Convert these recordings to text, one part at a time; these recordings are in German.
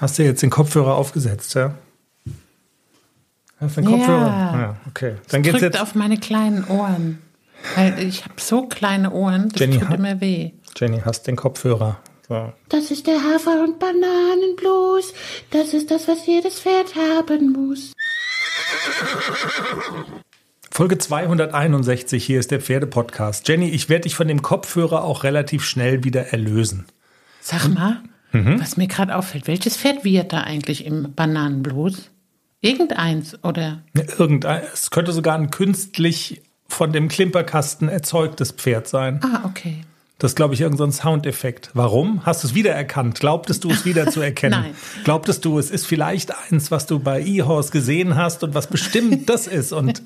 Hast du jetzt den Kopfhörer aufgesetzt, ja? Hast du den Kopfhörer? Ja. ja okay. Dann Es geht's drückt jetzt. auf meine kleinen Ohren. Weil ich habe so kleine Ohren, das Jenny tut hat- immer weh. Jenny, hast den Kopfhörer. So. Das ist der Hafer- und Bananenblues. Das ist das, was jedes Pferd haben muss. Folge 261, hier ist der Pferdepodcast. Jenny, ich werde dich von dem Kopfhörer auch relativ schnell wieder erlösen. Sag mal, Mhm. was mir gerade auffällt, welches Pferd wird da eigentlich im Bananenblues? Irgendeins oder? Ja, Irgendein, es könnte sogar ein künstlich von dem Klimperkasten erzeugtes Pferd sein. Ah, okay. Das ist, glaube ich, irgendein Soundeffekt. Warum? Hast du es wiedererkannt? Glaubtest du es wieder zu erkennen? Nein. Glaubtest du, es ist vielleicht eins, was du bei eHorse gesehen hast und was bestimmt das ist? Und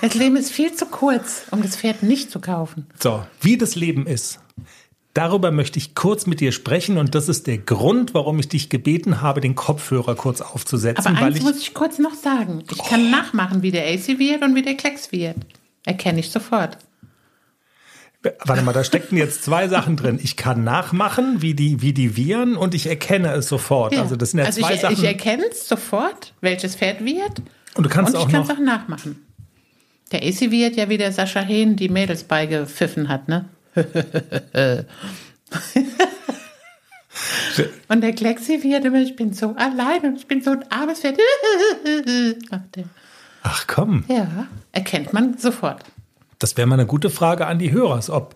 Das Leben ist viel zu kurz, um das Pferd nicht zu kaufen. so, wie das Leben ist. Darüber möchte ich kurz mit dir sprechen und das ist der Grund, warum ich dich gebeten habe, den Kopfhörer kurz aufzusetzen, Aber weil eins ich Oh. muss ich kurz noch sagen. Ich kann nachmachen, wie der AC wird und wie der Klecks wird. Erkenne ich sofort. Warte mal, da steckten jetzt zwei Sachen drin. Ich kann nachmachen, wie die, wie die Viren und ich erkenne es sofort. Also das sind ja also zwei ich, Sachen. ich erkenne es sofort, welches Pferd wird. und du kannst und ich auch kann es auch nachmachen. Der AC wird ja wie der Sascha Hehn die Mädels beigepfiffen hat, ne? Und der Klexi wird immer, ich bin so allein und ich bin so ein armes Pferd. Ach komm, Ja, erkennt man sofort. das wäre mal eine gute Frage an die Hörers, ob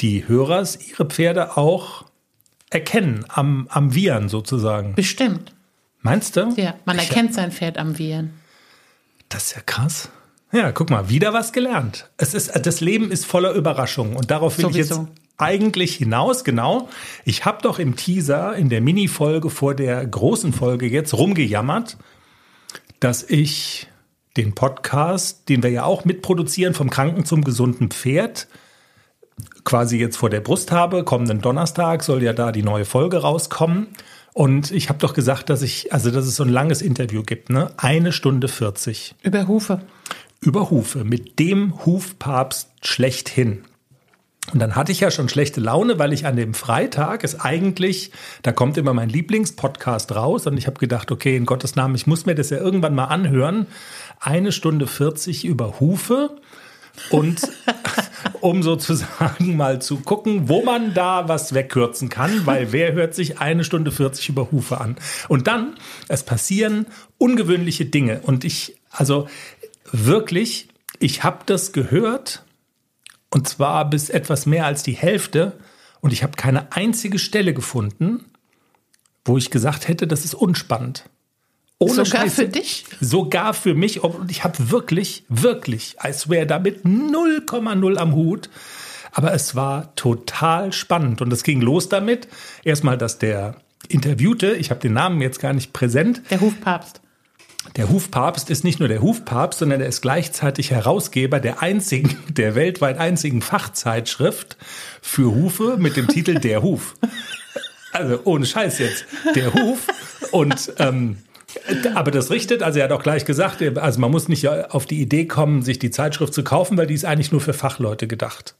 die Hörers ihre Pferde auch erkennen, am, am Viren sozusagen. Bestimmt. Meinst du? Ja, man Ich- erkennt sein Pferd am Viren. Das ist ja krass. Ja, guck mal, wieder was gelernt. Es ist, das Leben ist voller Überraschungen und darauf will ich Sowieso. jetzt eigentlich hinaus. Genau. Ich habe doch im Teaser in der Mini-Folge vor der großen Folge jetzt rumgejammert, dass ich den Podcast, den wir ja auch mitproduzieren, vom Kranken zum gesunden Pferd, quasi jetzt vor der Brust habe. Kommenden Donnerstag soll ja da die neue Folge rauskommen. Und ich habe doch gesagt, dass ich, also dass es so ein langes Interview gibt, ne? Eine Stunde 40 Über Hufe. Über Hufe mit dem Hufpapst schlechthin. Und dann hatte ich ja schon schlechte Laune, weil ich an dem Freitag ist eigentlich, da kommt immer mein Lieblingspodcast raus und ich habe gedacht, okay, in Gottes Namen, ich muss mir das ja irgendwann mal anhören. Eine Stunde 40 über Hufe und um sozusagen mal zu gucken, wo man da was wegkürzen kann, weil wer hört sich eine Stunde 40 über Hufe an? Und dann, es passieren ungewöhnliche Dinge und ich, also wirklich, ich habe das gehört und zwar bis etwas mehr als die Hälfte und ich habe keine einzige Stelle gefunden, wo ich gesagt hätte, das ist unspannend. Ohne Sogar Scheiße. für dich? Sogar für mich. Und ich habe wirklich, wirklich, als wäre damit 0,0 am Hut. Aber es war total spannend. Und es ging los damit. Erstmal, dass der Interviewte, ich habe den Namen jetzt gar nicht präsent, Der Hufpapst. Der Hufpapst ist nicht nur der Hufpapst, sondern er ist gleichzeitig Herausgeber der einzigen, der weltweit einzigen Fachzeitschrift für Hufe mit dem Titel Der Huf. Also ohne Scheiß jetzt. Der Huf. Und ähm, aber das richtet, also er hat auch gleich gesagt, also man muss nicht auf die Idee kommen, sich die Zeitschrift zu kaufen, weil die ist eigentlich nur für Fachleute gedacht.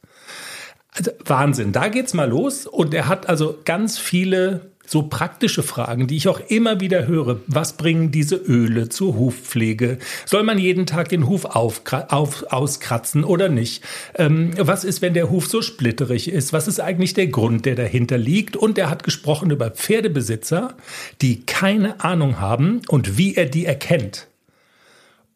Also Wahnsinn, da geht's mal los und er hat also ganz viele so praktische Fragen, die ich auch immer wieder höre. Was bringen diese Öle zur Hufpflege? Soll man jeden Tag den Huf aufkra- auf, auskratzen oder nicht? Ähm, was ist, wenn der Huf so splitterig ist? Was ist eigentlich der Grund, der dahinter liegt? Und er hat gesprochen über Pferdebesitzer, die keine Ahnung haben und wie er die erkennt.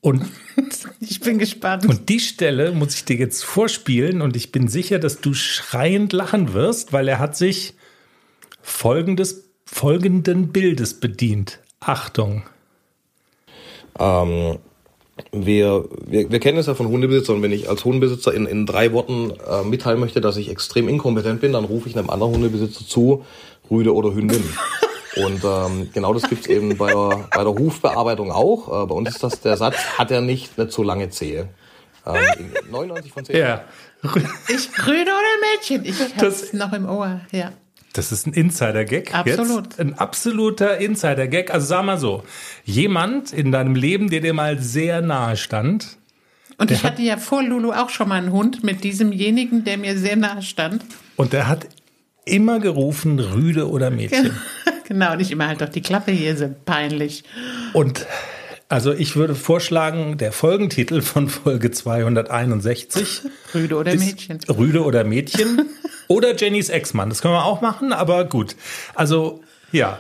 Und Ich bin gespannt. und die Stelle muss ich dir jetzt vorspielen und ich bin sicher, dass du schreiend lachen wirst, weil er hat sich folgendes, folgenden Bildes bedient. Achtung. Ähm, wir, wir, wir kennen es ja von Hundebesitzern. Wenn ich als Hundebesitzer in, in drei Worten äh, mitteilen möchte, dass ich extrem inkompetent bin, dann rufe ich einem anderen Hundebesitzer zu, Rüde oder Hündin. Und ähm, genau das gibt's eben bei der, bei der Hufbearbeitung auch. Äh, bei uns ist das der Satz, hat er nicht eine zu lange Zehe. Ähm, in 99 von 10. Ja. Ich Rüde oder Mädchen? Ich Das- hab's noch im Ohr. Ja. Das ist ein Insider-Gag. Absolut. Jetzt. Ein absoluter Insider-Gag. Also sag mal so, jemand in deinem Leben, der dir mal sehr nahe stand, Und ich hat- hatte ja vor Lulu auch schon mal einen Hund mit diesemjenigen, der mir sehr nahe stand. und der hat immer gerufen, Rüde oder Mädchen. genau, nicht immer halt doch die Klappe hier sind peinlich. Und also ich würde vorschlagen, der Folgentitel von Folge 261 Rüde oder Mädchen. Rüde oder Mädchen oder Jennys Ex-Mann. Das können wir auch machen, aber gut. Also ja,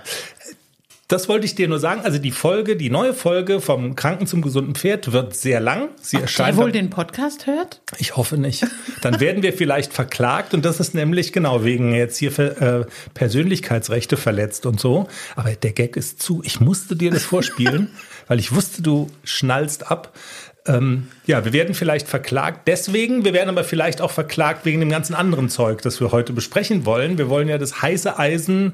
das wollte ich dir nur sagen. Also die Folge, die neue Folge vom Kranken zum gesunden Pferd wird sehr lang. Sie Der erscheint. wohl am- den Podcast hört? ich hoffe nicht. Dann werden wir vielleicht verklagt und das ist nämlich genau wegen jetzt hier äh, Persönlichkeitsrechte verletzt und so. Aber der Gag ist zu. Ich musste dir das vorspielen, weil ich wusste, du schnallst ab. Ähm, ja, wir werden vielleicht verklagt deswegen. Wir werden aber vielleicht auch verklagt wegen dem ganzen anderen Zeug, das wir heute besprechen wollen. Wir wollen ja das heiße Eisen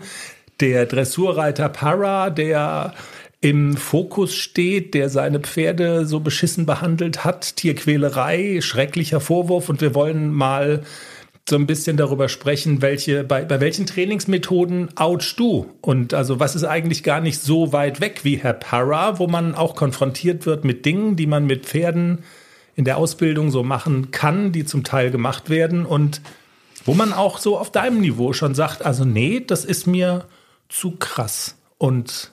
der Dressurreiter Para, der im Fokus steht, der seine Pferde so beschissen behandelt hat, Tierquälerei, schrecklicher Vorwurf und wir wollen mal so ein bisschen darüber sprechen, welche, bei, bei welchen Trainingsmethoden ouch du? Und also was ist eigentlich gar nicht so weit weg wie Herr Para, wo man auch konfrontiert wird mit Dingen, die man mit Pferden in der Ausbildung so machen kann, die zum Teil gemacht werden und wo man auch so auf deinem Niveau schon sagt, also nee, das ist mir zu krass. Und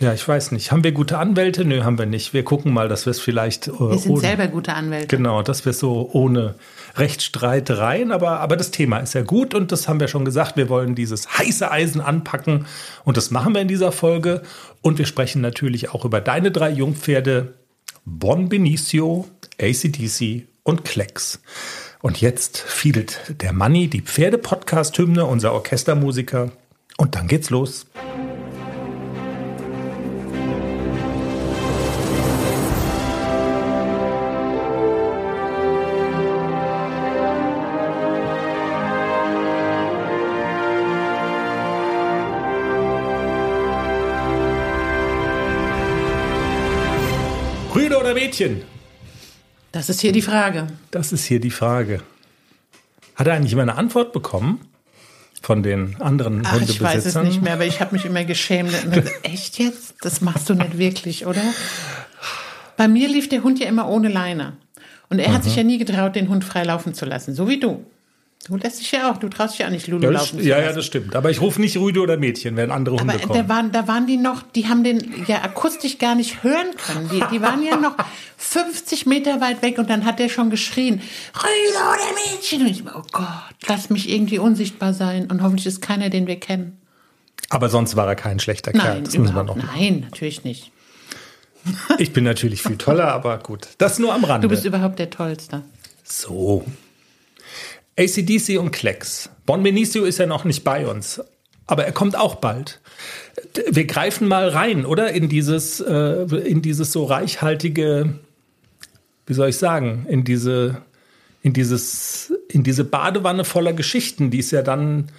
ja, ich weiß nicht, haben wir gute Anwälte? Nö, haben wir nicht. Wir gucken mal, dass wir es vielleicht äh, Wir sind ohne- selber gute Anwälte. Genau, dass wir so ohne Rechtsstreitereien, aber, aber das Thema ist ja gut und das haben wir schon gesagt, wir wollen dieses heiße Eisen anpacken und das machen wir in dieser Folge und wir sprechen natürlich auch über deine drei Jungpferde Bon Benicio, ACDC und Klecks. Und jetzt fiedelt der Manni die Pferde-Podcast-Hymne, unser Orchestermusiker und dann geht's los. Mädchen? Das ist hier die Frage. Das ist hier die Frage. Hat er eigentlich immer eine Antwort bekommen von den anderen Ach, ich weiß es Hundebesitzern? nicht mehr, aber ich habe mich immer geschämt. Echt jetzt? Das machst du nicht wirklich, oder? Bei mir lief der Hund ja immer ohne Leine. Und er hat sich ja nie getraut, den Hund frei laufen zu lassen. So wie du. Du lässt dich ja auch. Du traust dich ja auch nicht, Lulu Ja, das, laufen zu ja, lassen. ja, das stimmt. Aber ich rufe nicht Rüde oder Mädchen, wenn andere Hunde Aber da kommen. waren, da waren die noch, die haben den ja akustisch gar nicht hören können. Die, die waren ja noch 50 Meter weit weg und dann hat der schon geschrien, Rüde oder Mädchen. Und ich oh Gott, lass mich irgendwie unsichtbar sein und hoffentlich ist keiner, den wir kennen. Aber sonst war er kein schlechter Kerl. Nein, Das überhaupt, nein, natürlich nicht. Ich bin natürlich viel toller, aber gut. Das nur am Rande. Du bist überhaupt der Tollste. So. ACDC und Klecks. Bon Benicio ist ja noch nicht bei uns, aber er kommt auch bald. Wir greifen mal rein, oder? In dieses, äh, in dieses so reichhaltige, wie soll ich sagen, in diese, in dieses, in diese Badewanne voller Geschichten, die es ja dann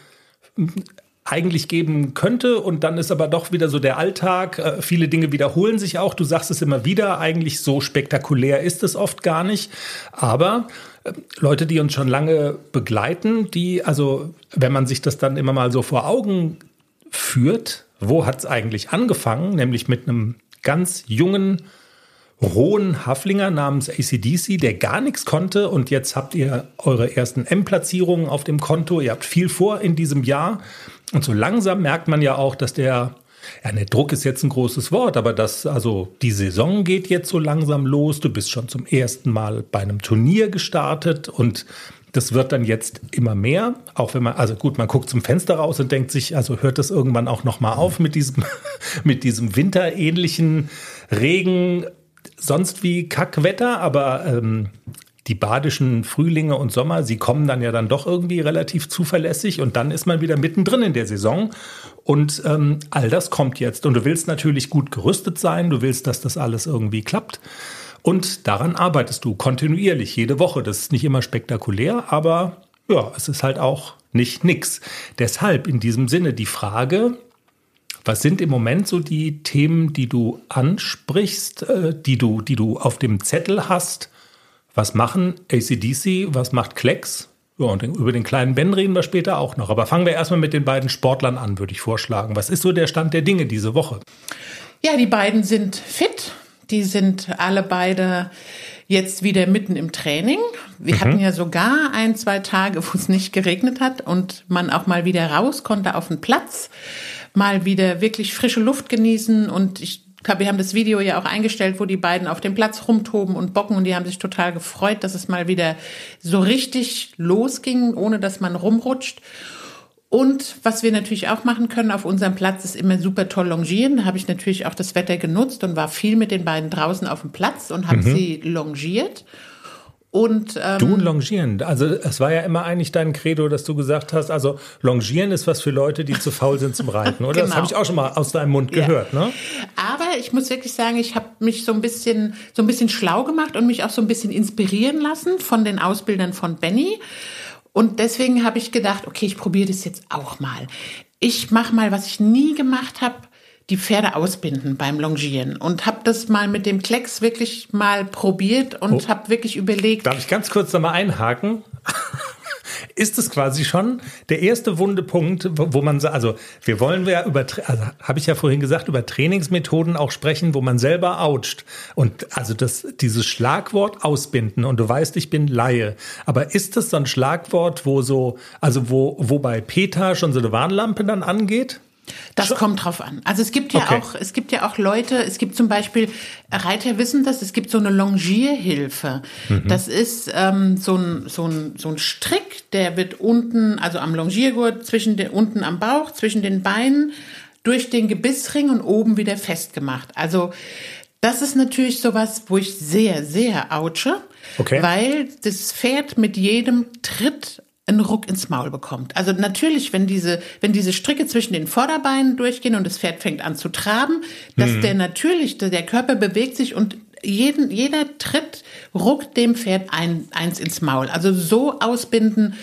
eigentlich geben könnte und dann ist aber doch wieder so der Alltag. Äh, viele Dinge wiederholen sich auch. Du sagst es immer wieder. Eigentlich so spektakulär ist es oft gar nicht. Aber äh, Leute, die uns schon lange begleiten, die, also wenn man sich das dann immer mal so vor Augen führt, wo hat es eigentlich angefangen? Nämlich mit einem ganz jungen, rohen Haflinger namens ACDC, der gar nichts konnte und jetzt habt ihr eure ersten M-Platzierungen auf dem Konto. Ihr habt viel vor in diesem Jahr und so langsam merkt man ja auch, dass der ja, der Druck ist jetzt ein großes Wort, aber das, also die Saison geht jetzt so langsam los. Du bist schon zum ersten Mal bei einem Turnier gestartet und das wird dann jetzt immer mehr. Auch wenn man, also gut, man guckt zum Fenster raus und denkt sich, also hört das irgendwann auch noch mal auf mit diesem, mit diesem winterähnlichen Regen, sonst wie Kackwetter, aber ähm, die badischen Frühlinge und Sommer, sie kommen dann ja dann doch irgendwie relativ zuverlässig und dann ist man wieder mittendrin in der Saison und ähm, all das kommt jetzt und du willst natürlich gut gerüstet sein, du willst, dass das alles irgendwie klappt und daran arbeitest du kontinuierlich jede Woche. Das ist nicht immer spektakulär, aber ja, es ist halt auch nicht nix. Deshalb in diesem Sinne die Frage, was sind im Moment so die Themen, die du ansprichst, äh, die du, die du auf dem Zettel hast? Was machen ACDC? Was macht Klecks? Ja, und über den kleinen Ben reden wir später auch noch. Aber fangen wir erstmal mit den beiden Sportlern an, würde ich vorschlagen. Was ist so der Stand der Dinge diese Woche? Ja, die beiden sind fit. Die sind alle beide jetzt wieder mitten im Training. Wir hatten ja sogar ein, zwei Tage, wo es nicht geregnet hat und man auch mal wieder raus konnte auf den Platz, mal wieder wirklich frische Luft genießen und ich wir haben das Video ja auch eingestellt, wo die beiden auf dem Platz rumtoben und bocken und die haben sich total gefreut, dass es mal wieder so richtig losging, ohne dass man rumrutscht. Und was wir natürlich auch machen können auf unserem Platz, ist immer super toll longieren. Da habe ich natürlich auch das Wetter genutzt und war viel mit den beiden draußen auf dem Platz und habe mhm. sie longiert. Und, ähm, du longieren. Also es war ja immer eigentlich dein Credo, dass du gesagt hast, also longieren ist was für Leute, die zu faul sind zum Reiten, oder? genau. Das habe ich auch schon mal aus deinem Mund ja. gehört, ne? Aber ich muss wirklich sagen, ich habe mich so ein bisschen so ein bisschen schlau gemacht und mich auch so ein bisschen inspirieren lassen von den Ausbildern von Benny. Und deswegen habe ich gedacht, okay, ich probiere das jetzt auch mal. Ich mache mal, was ich nie gemacht habe die Pferde ausbinden beim Longieren und habe das mal mit dem Klecks wirklich mal probiert und oh. habe wirklich überlegt. Darf ich ganz kurz da mal einhaken? ist es quasi schon der erste wunde Punkt, wo man also wir wollen ja über also habe ich ja vorhin gesagt über Trainingsmethoden auch sprechen, wo man selber oucht und also das dieses Schlagwort ausbinden und du weißt, ich bin Laie, aber ist das so ein Schlagwort, wo so also wo wo bei Peter schon so eine Warnlampe dann angeht? Das Schon? kommt drauf an. Also es gibt ja okay. auch, es gibt ja auch Leute, es gibt zum Beispiel, Reiter wissen das, es gibt so eine Longierhilfe. Mhm. Das ist ähm, so, ein, so, ein, so ein Strick, der wird unten, also am Longiergurt, zwischen den, unten am Bauch, zwischen den Beinen, durch den Gebissring und oben wieder festgemacht. Also das ist natürlich sowas, wo ich sehr, sehr ouche, okay. weil das Pferd mit jedem Tritt einen Ruck ins Maul bekommt. Also natürlich, wenn diese, wenn diese Stricke zwischen den Vorderbeinen durchgehen und das Pferd fängt an zu traben, dass mhm. der natürlich, der Körper bewegt sich und jeden, jeder Tritt ruckt dem Pferd ein, eins ins Maul. Also so ausbinden,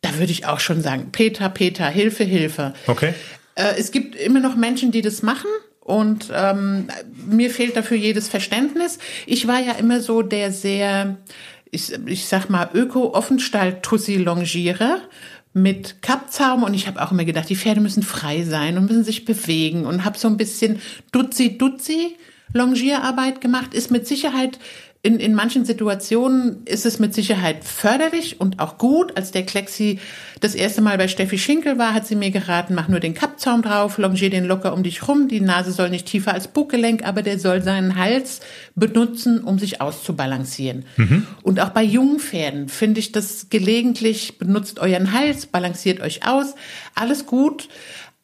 da würde ich auch schon sagen, Peter, Peter, Hilfe, Hilfe. Okay. Äh, es gibt immer noch Menschen, die das machen. Und ähm, mir fehlt dafür jedes Verständnis. Ich war ja immer so der sehr ich, ich sag mal, Öko-Offenstall-Tussi longiere mit Kappzaum und ich habe auch immer gedacht, die Pferde müssen frei sein und müssen sich bewegen und habe so ein bisschen Dutzi-Dutzi Longierarbeit gemacht, ist mit Sicherheit in, in manchen Situationen ist es mit Sicherheit förderlich und auch gut. Als der Klexi das erste Mal bei Steffi Schinkel war, hat sie mir geraten, mach nur den Kappzaum drauf, longier den locker um dich rum. Die Nase soll nicht tiefer als Buggelenk, aber der soll seinen Hals benutzen, um sich auszubalancieren. Mhm. Und auch bei jungen Pferden finde ich das gelegentlich, benutzt euren Hals, balanciert euch aus. Alles gut.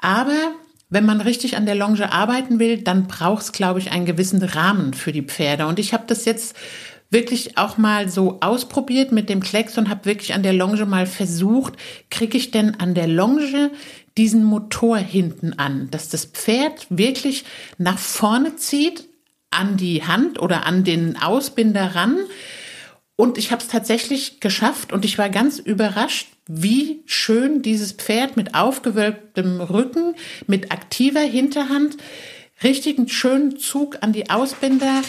Aber wenn man richtig an der Longe arbeiten will, dann braucht es, glaube ich, einen gewissen Rahmen für die Pferde. Und ich habe das jetzt wirklich auch mal so ausprobiert mit dem Klecks und habe wirklich an der Longe mal versucht, kriege ich denn an der Longe diesen Motor hinten an, dass das Pferd wirklich nach vorne zieht an die Hand oder an den Ausbinder ran. Und ich habe es tatsächlich geschafft und ich war ganz überrascht, wie schön dieses Pferd mit aufgewölbtem Rücken, mit aktiver Hinterhand, richtigen schönen Zug an die Ausbinder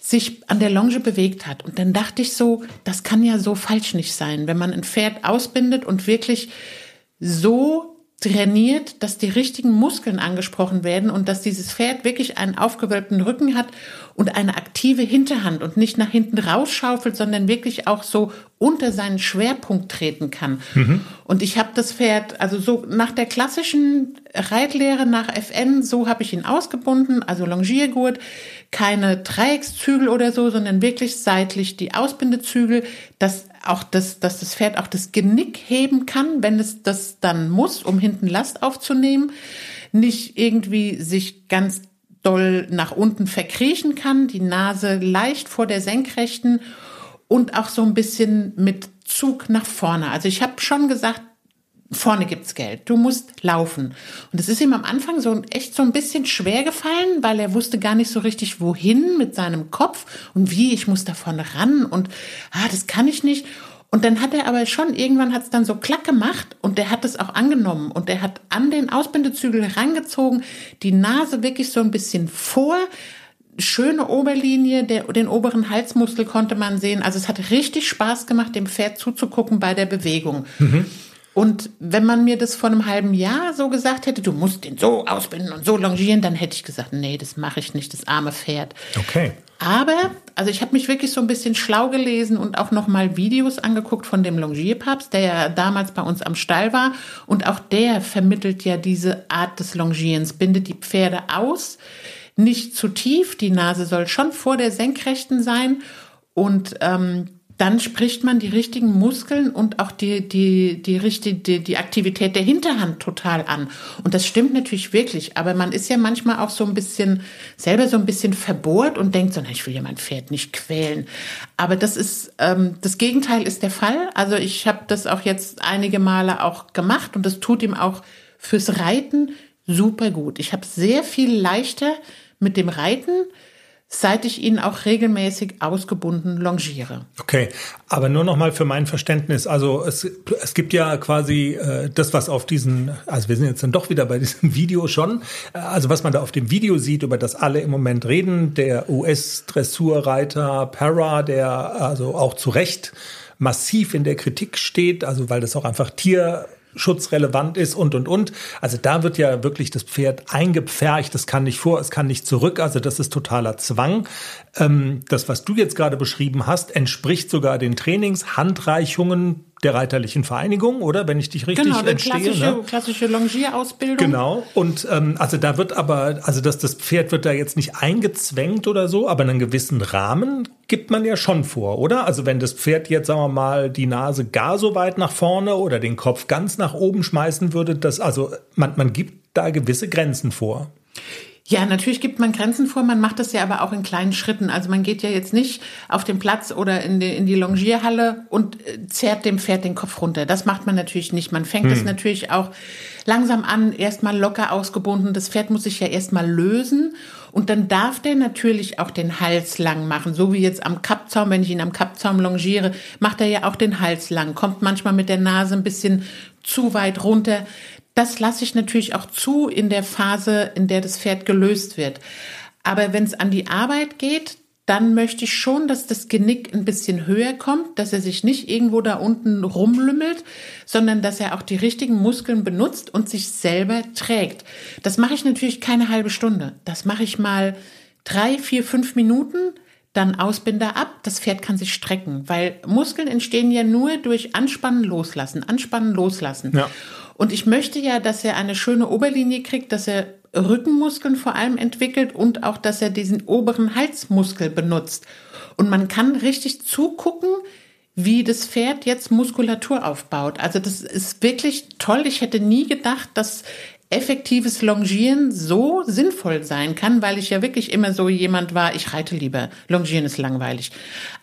sich an der Longe bewegt hat. Und dann dachte ich so, das kann ja so falsch nicht sein, wenn man ein Pferd ausbindet und wirklich so trainiert, dass die richtigen Muskeln angesprochen werden und dass dieses Pferd wirklich einen aufgewölbten Rücken hat und eine aktive Hinterhand und nicht nach hinten rausschaufelt, sondern wirklich auch so unter seinen Schwerpunkt treten kann. Mhm. Und ich habe das Pferd, also so nach der klassischen Reitlehre nach FN, so habe ich ihn ausgebunden, also Longiergurt, keine Dreieckszügel oder so, sondern wirklich seitlich die Ausbindezügel, dass auch das, dass das Pferd auch das Genick heben kann, wenn es das dann muss, um hinten Last aufzunehmen, nicht irgendwie sich ganz doll nach unten verkriechen kann, die Nase leicht vor der Senkrechten und auch so ein bisschen mit Zug nach vorne. Also ich habe schon gesagt, vorne gibt's Geld. Du musst laufen. Und es ist ihm am Anfang so echt so ein bisschen schwer gefallen, weil er wusste gar nicht so richtig, wohin mit seinem Kopf und wie, ich muss da vorne ran und ah, das kann ich nicht. Und dann hat er aber schon, irgendwann hat es dann so klack gemacht und der hat es auch angenommen und der hat an den Ausbindezügel herangezogen, die Nase wirklich so ein bisschen vor, schöne Oberlinie, der, den oberen Halsmuskel konnte man sehen. Also es hat richtig Spaß gemacht, dem Pferd zuzugucken bei der Bewegung. Mhm. Und wenn man mir das vor einem halben Jahr so gesagt hätte, du musst den so ausbinden und so longieren, dann hätte ich gesagt, nee, das mache ich nicht, das arme Pferd. Okay. Aber, also ich habe mich wirklich so ein bisschen schlau gelesen und auch nochmal Videos angeguckt von dem Longierpapst, der ja damals bei uns am Stall war. Und auch der vermittelt ja diese Art des Longierens, bindet die Pferde aus, nicht zu tief, die Nase soll schon vor der Senkrechten sein und ähm, dann spricht man die richtigen Muskeln und auch die, die, die, richtige, die, die Aktivität der Hinterhand total an. Und das stimmt natürlich wirklich. Aber man ist ja manchmal auch so ein bisschen, selber so ein bisschen verbohrt und denkt so, na, ich will ja mein Pferd nicht quälen. Aber das ist, ähm, das Gegenteil ist der Fall. Also ich habe das auch jetzt einige Male auch gemacht und das tut ihm auch fürs Reiten super gut. Ich habe sehr viel leichter mit dem Reiten seit ich ihn auch regelmäßig ausgebunden longiere. Okay, aber nur noch mal für mein Verständnis. Also es, es gibt ja quasi äh, das, was auf diesen, also wir sind jetzt dann doch wieder bei diesem Video schon, äh, also was man da auf dem Video sieht, über das alle im Moment reden, der US-Dressurreiter Para, der also auch zu Recht massiv in der Kritik steht, also weil das auch einfach Tier schutzrelevant ist und und und. Also da wird ja wirklich das Pferd eingepfercht, es kann nicht vor, es kann nicht zurück, also das ist totaler Zwang. Ähm, das, was du jetzt gerade beschrieben hast, entspricht sogar den Trainingshandreichungen der Reiterlichen Vereinigung, oder? Wenn ich dich richtig genau, entstehe. Klassische, ne? klassische Longierausbildung. Genau. Und ähm, also da wird aber, also dass das Pferd wird da jetzt nicht eingezwängt oder so, aber einen gewissen Rahmen gibt man ja schon vor, oder? Also wenn das Pferd jetzt, sagen wir mal, die Nase gar so weit nach vorne oder den Kopf ganz nach oben schmeißen würde, das, also man, man gibt da gewisse Grenzen vor. Ja, natürlich gibt man Grenzen vor, man macht das ja aber auch in kleinen Schritten. Also man geht ja jetzt nicht auf den Platz oder in die, in die Longierhalle und äh, zerrt dem Pferd den Kopf runter. Das macht man natürlich nicht. Man fängt es hm. natürlich auch langsam an, erstmal locker ausgebunden. Das Pferd muss sich ja erstmal lösen und dann darf der natürlich auch den Hals lang machen. So wie jetzt am Kappzaum, wenn ich ihn am Kappzaum longiere, macht er ja auch den Hals lang, kommt manchmal mit der Nase ein bisschen zu weit runter. Das lasse ich natürlich auch zu in der Phase, in der das Pferd gelöst wird. Aber wenn es an die Arbeit geht, dann möchte ich schon, dass das Genick ein bisschen höher kommt, dass er sich nicht irgendwo da unten rumlümmelt, sondern dass er auch die richtigen Muskeln benutzt und sich selber trägt. Das mache ich natürlich keine halbe Stunde. Das mache ich mal drei, vier, fünf Minuten, dann Ausbinder ab. Das Pferd kann sich strecken, weil Muskeln entstehen ja nur durch Anspannen, Loslassen, Anspannen, Loslassen. Ja. Und ich möchte ja, dass er eine schöne Oberlinie kriegt, dass er Rückenmuskeln vor allem entwickelt und auch, dass er diesen oberen Halsmuskel benutzt. Und man kann richtig zugucken, wie das Pferd jetzt Muskulatur aufbaut. Also das ist wirklich toll. Ich hätte nie gedacht, dass effektives Longieren so sinnvoll sein kann, weil ich ja wirklich immer so jemand war, ich reite lieber, Longieren ist langweilig.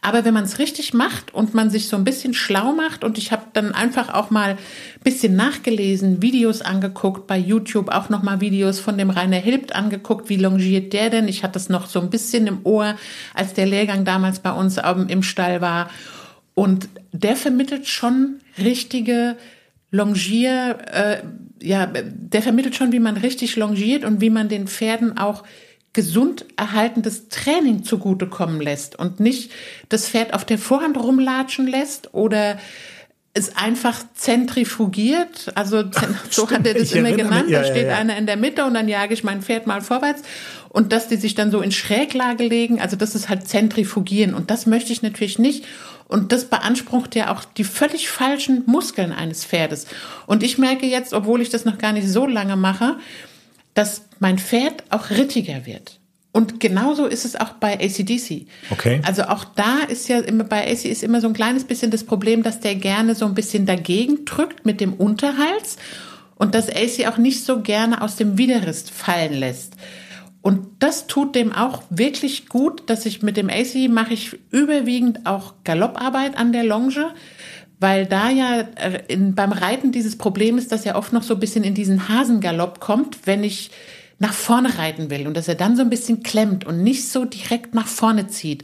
Aber wenn man es richtig macht und man sich so ein bisschen schlau macht und ich habe dann einfach auch mal ein bisschen nachgelesen, Videos angeguckt, bei YouTube auch nochmal Videos von dem Rainer Hilbt angeguckt, wie longiert der denn? Ich hatte es noch so ein bisschen im Ohr, als der Lehrgang damals bei uns im Stall war. Und der vermittelt schon richtige Longier, äh, ja, der vermittelt schon, wie man richtig longiert und wie man den Pferden auch gesund erhaltendes Training zugutekommen lässt und nicht das Pferd auf der Vorhand rumlatschen lässt oder es einfach zentrifugiert. Also so hat er das immer genannt. Ja, da steht ja, ja. einer in der Mitte und dann jage ich mein Pferd mal vorwärts und dass die sich dann so in Schräglage legen. Also das ist halt zentrifugieren und das möchte ich natürlich nicht. Und das beansprucht ja auch die völlig falschen Muskeln eines Pferdes. Und ich merke jetzt, obwohl ich das noch gar nicht so lange mache, dass mein Pferd auch rittiger wird. Und genauso ist es auch bei ACDC. Okay. Also auch da ist ja immer bei AC ist immer so ein kleines bisschen das Problem, dass der gerne so ein bisschen dagegen drückt mit dem Unterhals und dass AC auch nicht so gerne aus dem Widerrist fallen lässt. Und das tut dem auch wirklich gut, dass ich mit dem AC mache ich überwiegend auch Galopparbeit an der Longe, weil da ja äh, in, beim Reiten dieses Problem ist, dass er oft noch so ein bisschen in diesen Hasengalopp kommt, wenn ich nach vorne reiten will und dass er dann so ein bisschen klemmt und nicht so direkt nach vorne zieht.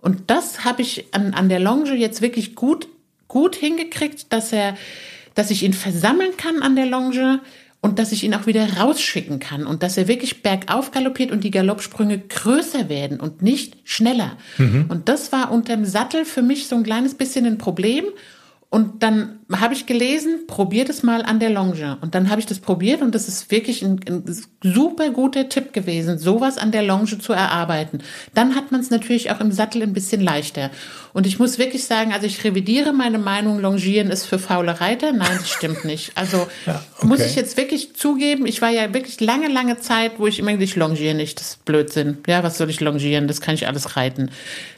Und das habe ich an, an der Longe jetzt wirklich gut, gut hingekriegt, dass er, dass ich ihn versammeln kann an der Longe, und dass ich ihn auch wieder rausschicken kann und dass er wirklich bergauf galoppiert und die Galoppsprünge größer werden und nicht schneller. Mhm. Und das war unterm Sattel für mich so ein kleines bisschen ein Problem. Und dann habe ich gelesen, probiert es mal an der Longe. Und dann habe ich das probiert und das ist wirklich ein, ein super guter Tipp gewesen, sowas an der Longe zu erarbeiten. Dann hat man es natürlich auch im Sattel ein bisschen leichter. Und ich muss wirklich sagen, also ich revidiere meine Meinung, Longieren ist für faule Reiter. Nein, das stimmt nicht. Also Ja, okay. muss ich jetzt wirklich zugeben, ich war ja wirklich lange, lange Zeit, wo ich immer ich longiere nicht, das ist Blödsinn. Ja, was soll ich longieren? Das kann ich alles reiten.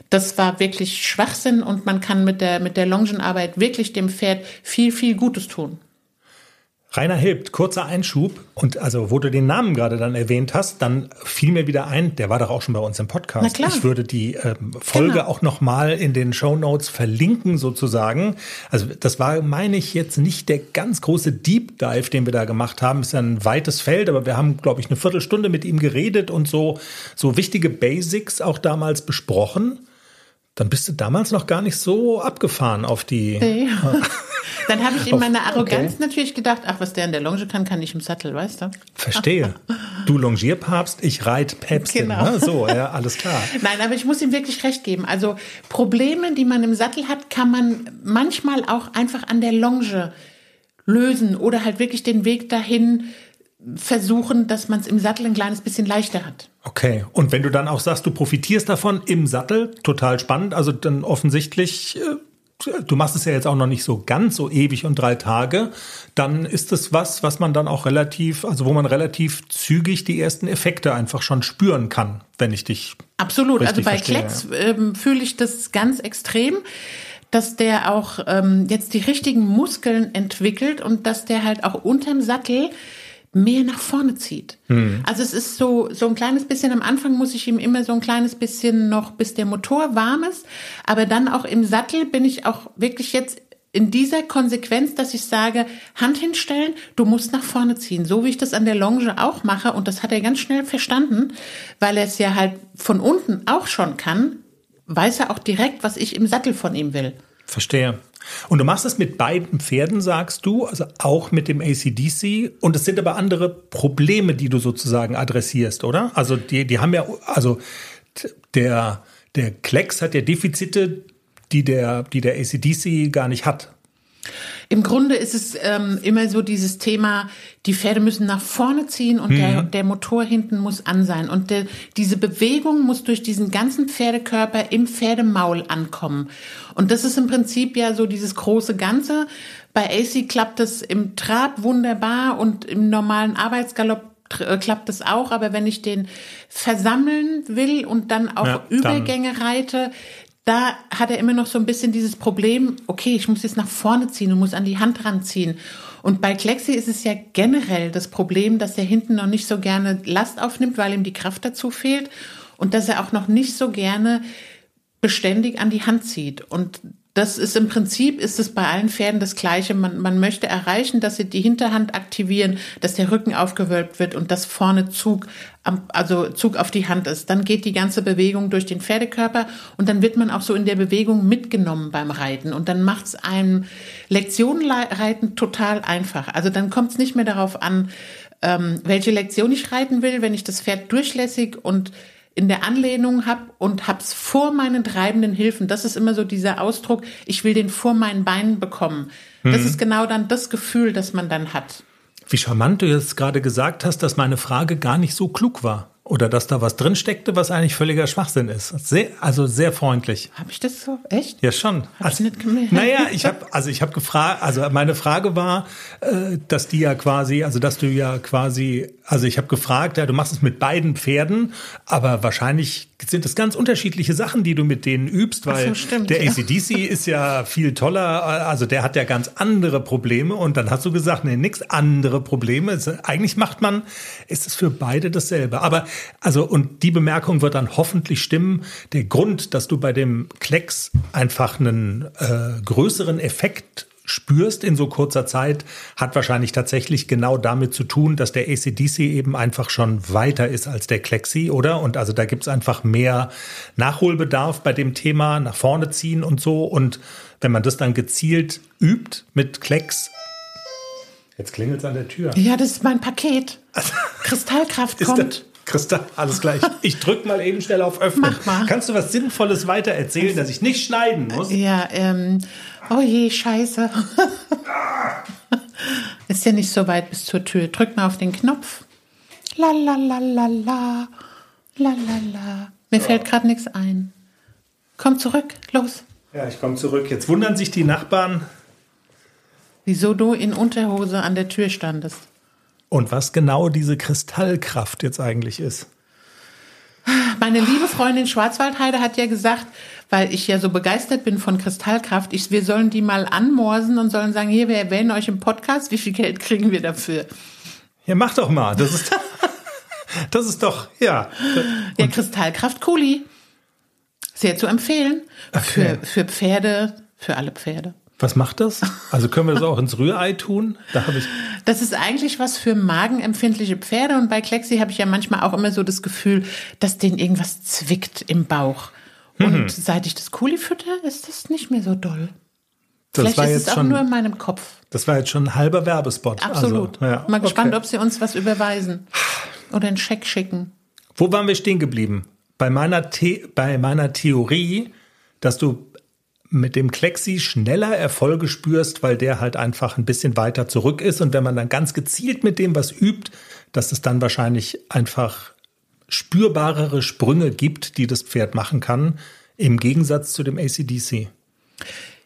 Das war wirklich Schwachsinn und man kann mit der, mit der Longenarbeit wirklich dem Pferd viel, viel Gutes tun. Rainer Hilbt, kurzer Einschub. Und also, wo du den Namen gerade dann erwähnt hast, dann fiel mir wieder ein, der war doch auch schon bei uns im Podcast. Na klar. Ich würde die ähm, Folge Genau. auch nochmal in den Show Notes verlinken, sozusagen. Also, das war, meine ich, jetzt nicht der ganz große Deep Dive, den wir da gemacht haben. Ist ja ein weites Feld, aber wir haben, glaube ich, eine Viertelstunde mit ihm geredet und so, so wichtige Basics auch damals besprochen. Dann bist du damals noch gar nicht so abgefahren auf die. Dann habe ich in meiner Okay. Arroganz natürlich gedacht, ach, was der in der Longe kann, kann ich im Sattel, weißt du? Verstehe. Du Longierpapst, ich reit Päpstin. Genau. Ne? So, ja, alles klar. Nein, aber ich muss ihm wirklich recht geben. Also Probleme, die man im Sattel hat, kann man manchmal auch einfach an der Longe lösen oder halt wirklich den Weg dahin versuchen, dass man es im Sattel ein kleines bisschen leichter hat. Okay. Und wenn du dann auch sagst, du profitierst davon im Sattel, total spannend. Also dann offensichtlich, äh, du machst es ja jetzt auch noch nicht so ganz so ewig und drei Tage, dann ist es was, was man dann auch relativ, also wo man relativ zügig die ersten Effekte einfach schon spüren kann, wenn ich dich. Absolut. Also bei verstehe, Klecks ähm, fühle ich das ganz extrem, dass der auch ähm, jetzt die richtigen Muskeln entwickelt und dass der halt auch unterm Sattel mehr nach vorne zieht. Also es ist so, so ein kleines bisschen, am Anfang muss ich ihm immer so ein kleines bisschen noch, bis der Motor warm ist, aber dann auch im Sattel bin ich auch wirklich jetzt in dieser Konsequenz, dass ich sage, Hand hinstellen, du musst nach vorne ziehen, so wie ich das an der Longe auch mache und das hat er ganz schnell verstanden, weil er es ja halt von unten auch schon kann, weiß er auch direkt, was ich im Sattel von ihm will. Verstehe. Und du machst es mit beiden Pferden, sagst du, also auch mit dem ACDC. Und es sind aber andere Probleme, die du sozusagen adressierst, oder? Also die, die haben ja, also der, der Klecks hat ja Defizite, die der, die der ACDC gar nicht hat. Im Grunde ist es ähm, immer so dieses Thema, die Pferde müssen nach vorne ziehen und der, der Motor hinten muss an sein. Und der, diese Bewegung muss durch diesen ganzen Pferdekörper im Pferdemaul ankommen. Und das ist im Prinzip ja so dieses große Ganze. Bei AC klappt es im Trab wunderbar und im normalen Arbeitsgalopp äh, klappt es auch. Aber wenn ich den versammeln will und dann auch Ja, dann- Übergänge reite, da hat er immer noch so ein bisschen dieses Problem, okay, ich muss jetzt nach vorne ziehen und muss an die Hand ranziehen. Und bei Klexi ist es ja generell das Problem, dass er hinten noch nicht so gerne Last aufnimmt, weil ihm die Kraft dazu fehlt und dass er auch noch nicht so gerne beständig an die Hand zieht. Und das ist im Prinzip, ist es bei allen Pferden das Gleiche. Man, man möchte erreichen, dass sie die Hinterhand aktivieren, dass der Rücken aufgewölbt wird und dass vorne Zug, am, also Zug auf die Hand ist. Dann geht die ganze Bewegung durch den Pferdekörper und dann wird man auch so in der Bewegung mitgenommen beim Reiten. Und dann macht es einem Lektionenreiten total einfach. Also dann kommt es nicht mehr darauf an, ähm, welche Lektion ich reiten will, wenn ich das Pferd durchlässig und in der Anlehnung habe und hab's vor meinen treibenden Hilfen. Das ist immer so dieser Ausdruck, ich will den vor meinen Beinen bekommen. Das ist genau dann das Gefühl, das man dann hat. Wie charmant du jetzt gerade gesagt hast, dass meine Frage gar nicht so klug war. Oder dass da was drin steckte, was eigentlich völliger Schwachsinn ist. Sehr, also sehr freundlich. Habe ich das so? Echt? Ja, schon. Hab ich nicht gemerkt. Naja, ich habe also ich habe gefragt, also meine Frage war, äh, dass die ja quasi, also dass du ja quasi, also ich habe gefragt, ja, du machst es mit beiden Pferden, aber wahrscheinlich sind es ganz unterschiedliche Sachen, die du mit denen übst, weil so, stimmt, der ja. ACDC ist ja viel toller, also der hat ja ganz andere Probleme und dann hast du gesagt, nee, nix andere Probleme. Es, eigentlich macht man, ist es für beide dasselbe. Aber also und die Bemerkung wird dann hoffentlich stimmen. Der Grund, dass du bei dem Klecks einfach einen äh, größeren Effekt spürst in so kurzer Zeit, hat wahrscheinlich tatsächlich genau damit zu tun, dass der ACDC eben einfach schon weiter ist als der Klexi, oder? Und also da gibt's einfach mehr Nachholbedarf bei dem Thema, nach vorne ziehen und so. Und wenn man das dann gezielt übt mit Klecks, jetzt klingelt's an der Tür. Ja, das ist mein Paket. Kristallkraft Ist kommt. Christa, alles gleich. Ich drück mal eben schnell auf Öffnen. Mach mal. Kannst du was Sinnvolles weiter erzählen, dass ich nicht schneiden muss? Ja, ähm, oh je, scheiße. Ist ja nicht so weit bis zur Tür. Drück mal auf den Knopf. La la la la la. La la la. Mir fällt gerade nichts ein. Komm zurück, los. Ja, ich komme zurück. Jetzt wundern sich die Nachbarn. Wieso du in Unterhose an der Tür standest. Und was genau diese Kristallkraft jetzt eigentlich ist. Meine liebe Freundin Schwarzwaldheide hat ja gesagt, weil ich ja so begeistert bin von Kristallkraft, ich, wir sollen die mal anmorsen und sollen sagen, hier, wir erwähnen euch im Podcast, wie viel Geld kriegen wir dafür? Ja, mach doch mal. Das ist, das ist doch, ja. Ja, Kristallkraft Kuli. Sehr zu empfehlen. Okay. Für, für Pferde, für alle Pferde. Was macht das? Also können wir das auch ins Rührei tun? Da habe ich. Das ist eigentlich was für magenempfindliche Pferde und bei Klexi habe ich ja manchmal auch immer so das Gefühl, dass denen irgendwas zwickt im Bauch. Und Mhm. seit ich das Kuli fütter, ist das nicht mehr so doll. Das Vielleicht war ist jetzt es auch schon, nur in meinem Kopf. das war jetzt schon ein halber Werbespot. Absolut. Also, ja. Mal gespannt, okay. ob sie uns was überweisen. Oder einen Scheck schicken. Wo waren wir stehen geblieben? Bei meiner, The bei meiner Theorie, dass du mit dem Klexi schneller Erfolge spürst, weil der halt einfach ein bisschen weiter zurück ist. Und wenn man dann ganz gezielt mit dem was übt, dass es dann wahrscheinlich einfach spürbarere Sprünge gibt, die das Pferd machen kann, im Gegensatz zu dem ACDC.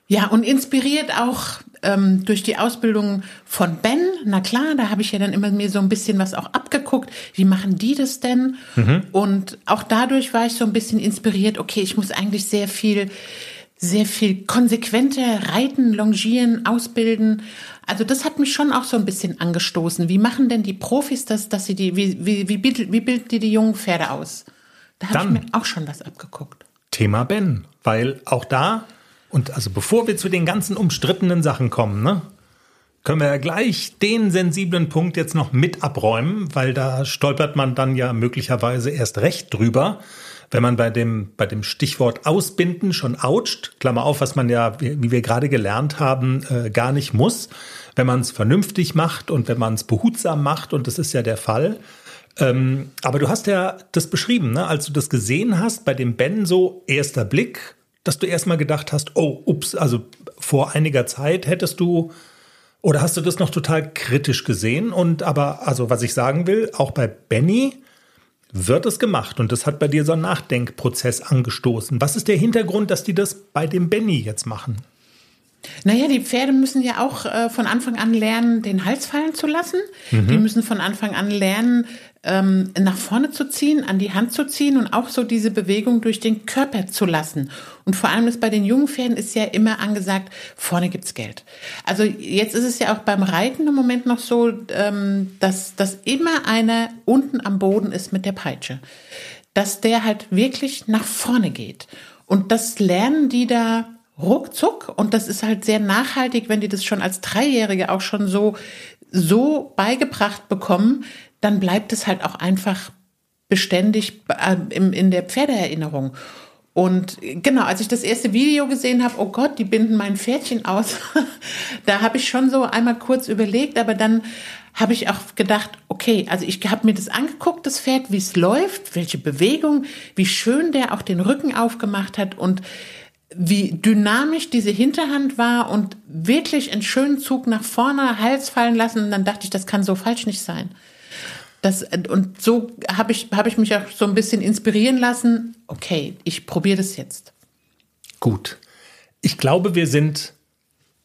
Ja, und inspiriert auch ähm, durch die Ausbildung von Ben. Na klar, da habe ich ja dann immer mir so ein bisschen was auch abgeguckt. Wie machen die das denn? Und auch dadurch war ich so ein bisschen inspiriert. Okay, ich muss eigentlich sehr viel, sehr viel konsequenter reiten, longieren, ausbilden. Also das hat mich schon auch so ein bisschen angestoßen. Wie machen denn die Profis das, dass sie die, wie, wie, wie, bild- wie bilden die die jungen Pferde aus? Da habe ich mir auch schon was abgeguckt. Thema Ben, weil auch da, und also bevor wir zu den ganzen umstrittenen Sachen kommen, ne, können wir ja gleich den sensiblen Punkt jetzt noch mit abräumen, weil da stolpert man dann ja möglicherweise erst recht drüber, wenn man bei dem, bei dem Stichwort Ausbinden schon oucht, Klammer auf, was man ja, wie wie wir gerade gelernt haben, äh, gar nicht muss, wenn man es vernünftig macht und wenn man es behutsam macht, und das ist ja der Fall, ähm, aber du hast ja das beschrieben, ne? als du das gesehen hast, bei dem Ben so erster Blick, dass du erstmal gedacht hast, oh, ups, also vor einiger Zeit hättest du oder hast du das noch total kritisch gesehen? Und aber, also was ich sagen will, auch bei Benny wird es gemacht und das hat bei dir so einen Nachdenkprozess angestoßen. Was ist der Hintergrund, dass die das bei dem Benny jetzt machen? Naja, die Pferde müssen ja auch äh, von Anfang an lernen, den Hals fallen zu lassen. Die müssen von Anfang an lernen, ähm, nach vorne zu ziehen, an die Hand zu ziehen und auch so diese Bewegung durch den Körper zu lassen. Und vor allem ist bei den jungen Pferden ist ja immer angesagt, vorne gibt's Geld. Also jetzt ist es ja auch beim Reiten im Moment noch so, ähm, dass, dass immer einer unten am Boden ist mit der Peitsche. Dass der halt wirklich nach vorne geht. Und das lernen die da ruckzuck und das ist halt sehr nachhaltig, wenn die das schon als Dreijährige auch schon so, so beigebracht bekommen, dann bleibt es halt auch einfach beständig äh, in der Pferdeerinnerung. Und genau, als ich das erste Video gesehen habe, oh Gott, die binden mein Pferdchen aus, da habe ich schon so einmal kurz überlegt, aber dann habe ich auch gedacht, okay, also ich habe mir das angeguckt, das Pferd, wie es läuft, welche Bewegung, wie schön der auch den Rücken aufgemacht hat und wie dynamisch diese Hinterhand war und wirklich einen schönen Zug nach vorne, Hals fallen lassen. Und dann dachte ich, das kann so falsch nicht sein. Das, und so habe ich, habe ich mich auch so ein bisschen inspirieren lassen. Okay, ich probiere das jetzt. Gut. Ich glaube, wir sind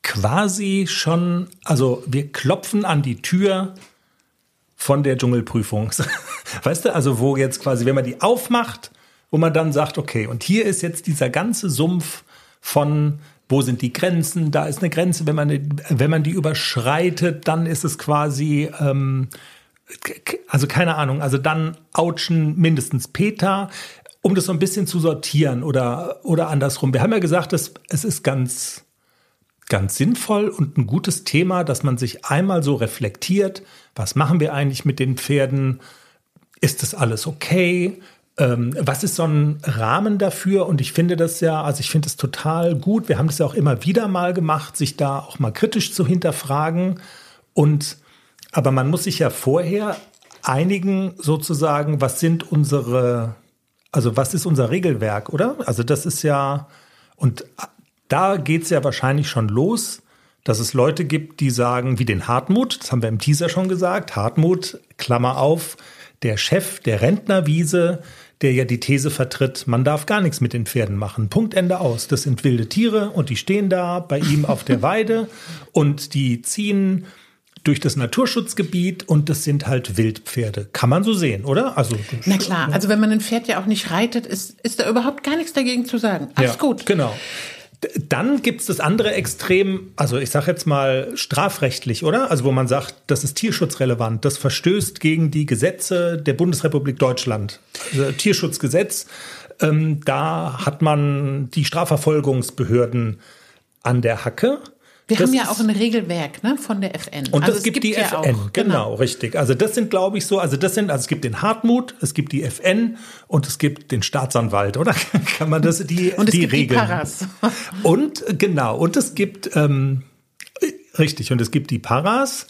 quasi schon, also wir klopfen an die Tür von der Dschungelprüfung. Weißt du, also wo jetzt quasi, wenn man die aufmacht, wo man dann sagt, okay, und hier ist jetzt dieser ganze Sumpf von wo sind die Grenzen? Da ist eine Grenze, wenn man, wenn man die überschreitet, dann ist es quasi, ähm, also keine Ahnung, also dann ouchen mindestens Peter, um das so ein bisschen zu sortieren oder, oder andersrum. Wir haben ja gesagt, dass es ist ganz, ganz sinnvoll und ein gutes Thema, dass man sich einmal so reflektiert, was machen wir eigentlich mit den Pferden? Ist das alles okay? Ähm, was ist so ein Rahmen dafür? Und ich finde das ja, also ich finde es total gut. Wir haben das ja auch immer wieder mal gemacht, sich da auch mal kritisch zu hinterfragen. Und aber man muss sich ja vorher einigen sozusagen, was sind unsere, also was ist unser Regelwerk, oder? Also das ist ja, und da geht's ja wahrscheinlich schon los, dass es Leute gibt, die sagen, wie den Hartmut, das haben wir im Teaser schon gesagt, Hartmut, Klammer auf, der Chef der Rentnerwiese, der ja die These vertritt, man darf gar nichts mit den Pferden machen. Punkt Ende aus. Das sind wilde Tiere und die stehen da bei ihm auf der Weide und die ziehen durch das Naturschutzgebiet und das sind halt Wildpferde. Kann man so sehen, oder? Also Na klar, also wenn man ein Pferd ja auch nicht reitet, ist, ist da überhaupt gar nichts dagegen zu sagen. Alles ja, gut. Genau. Dann gibt es das andere Extrem, also ich sage jetzt mal strafrechtlich, oder? Also wo man sagt, das ist tierschutzrelevant, das verstößt gegen die Gesetze der Bundesrepublik Deutschland. Also Tierschutzgesetz, ähm, da hat man die Strafverfolgungsbehörden an der Hacke. Wir Das haben ja auch ein Regelwerk ne, von der FN. Und Also das es gibt, die ja FN, auch, genau, richtig. Also das sind, glaube ich, so, also das sind, also es gibt den Hartmut, es gibt die FN und es gibt den Staatsanwalt, oder? Kann man das, die, Und es die gibt die Regeln. Paras. Und genau, und es gibt, ähm, äh, richtig, und es gibt die Paras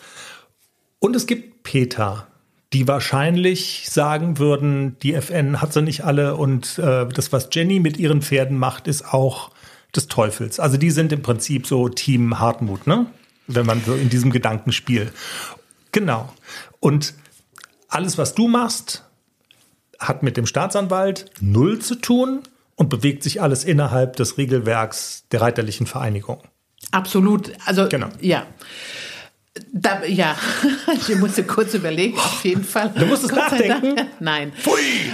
und es gibt Peter, die wahrscheinlich sagen würden, die FN hat sie nicht alle und äh, das, was Jenny mit ihren Pferden macht, ist auch des Teufels. Also die sind im Prinzip so Team Hartmut, ne? Wenn man so in diesem Gedankenspiel. Genau. Und alles, was du machst, hat mit dem Staatsanwalt null zu tun und bewegt sich alles innerhalb des Regelwerks der Reiterlichen Vereinigung. Absolut. Also Genau. ja. Da, ja, ich musste kurz überlegen, auf jeden Fall. Du musstest nachdenken? Dank. Nein.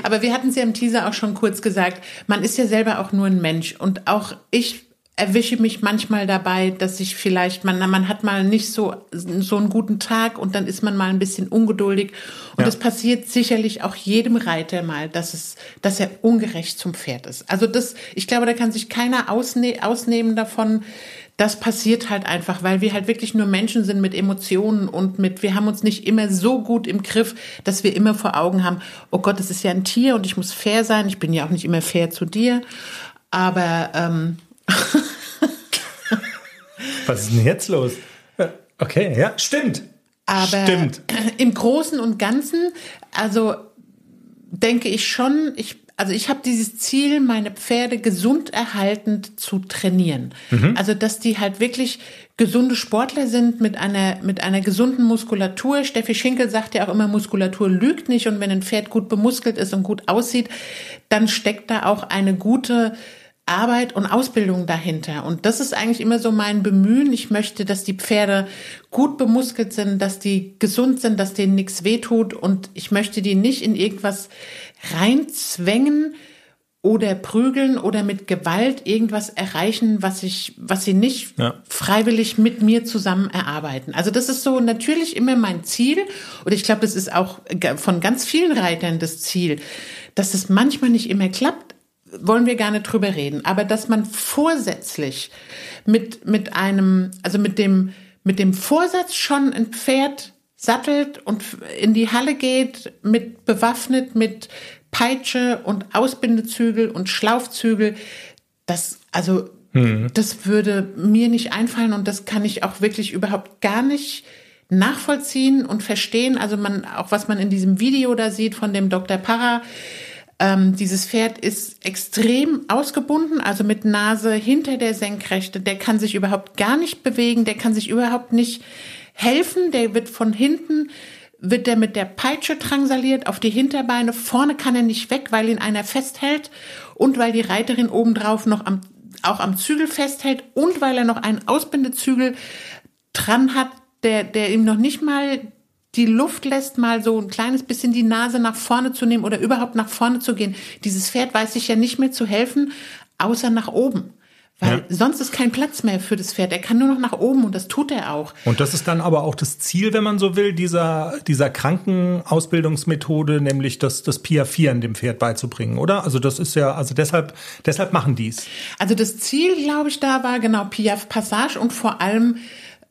Aber wir hatten es ja im Teaser auch schon kurz gesagt, man ist ja selber auch nur ein Mensch. Und auch ich erwische mich manchmal dabei, dass ich vielleicht, man, man hat mal nicht so, so einen guten Tag und dann ist man mal ein bisschen ungeduldig. Und Ja. das passiert sicherlich auch jedem Reiter mal, dass es, dass er ungerecht zum Pferd ist. Also das, ich glaube, da kann sich keiner ausne ausnehmen davon. Das passiert halt einfach, weil wir halt wirklich nur Menschen sind mit Emotionen und mit, wir haben uns nicht immer so gut im Griff, dass wir immer vor Augen haben, oh Gott, das ist ja ein Tier und ich muss fair sein. Ich bin ja auch nicht immer fair zu dir. Aber ähm, Was ist denn jetzt los? Okay, ja, stimmt. Aber Stimmt. im Großen und Ganzen, also denke ich schon, ich, also ich habe dieses Ziel, meine Pferde gesund erhaltend zu trainieren. Also dass die halt wirklich gesunde Sportler sind mit einer, mit einer gesunden Muskulatur. Steffi Schinkel sagt ja auch immer, Muskulatur lügt nicht. Und wenn ein Pferd gut bemuskelt ist und gut aussieht, dann steckt da auch eine gute Arbeit und Ausbildung dahinter. Und das ist eigentlich immer so mein Bemühen. Ich möchte, dass die Pferde gut bemuskelt sind, dass die gesund sind, dass denen nichts wehtut. Und ich möchte die nicht in irgendwas reinzwängen oder prügeln oder mit Gewalt irgendwas erreichen, was ich, was sie nicht Ja. freiwillig mit mir zusammen erarbeiten. Also das ist so natürlich immer mein Ziel. Und ich glaube, das ist auch von ganz vielen Reitern das Ziel, dass es manchmal nicht immer klappt wollen wir gar nicht drüber reden, aber dass man vorsätzlich mit, mit einem, also mit dem, mit dem Vorsatz schon ein Pferd sattelt und in die Halle geht, mit bewaffnet, mit Peitsche und Ausbindezügel und Schlaufzügel, das, also, das würde mir nicht einfallen und das kann ich auch wirklich überhaupt gar nicht nachvollziehen und verstehen. Also man, auch was man in diesem Video da sieht von dem Dr. Parra, ähm, dieses Pferd ist extrem ausgebunden, also mit Nase hinter der Senkrechte. Der kann sich überhaupt gar nicht bewegen, der kann sich überhaupt nicht helfen. Der wird von hinten, wird der mit der Peitsche drangsaliert auf die Hinterbeine. Vorne kann er nicht weg, weil ihn einer festhält und weil die Reiterin obendrauf noch am, auch am Zügel festhält und weil er noch einen Ausbindezügel dran hat, der, der ihm noch nicht mal die Luft lässt, mal so ein kleines bisschen die Nase nach vorne zu nehmen oder überhaupt nach vorne zu gehen. Dieses Pferd weiß sich ja nicht mehr zu helfen, außer nach oben. Weil Ja. sonst ist kein Platz mehr für das Pferd. Er kann nur noch nach oben und das tut er auch. Und das ist dann aber auch das Ziel, wenn man so will, dieser, dieser Krankenausbildungsmethode, nämlich das, das Piafieren dem Pferd beizubringen, oder? Also das ist ja, also deshalb, deshalb machen die's. Also das Ziel, glaube ich, da war genau Piaf Passage und vor allem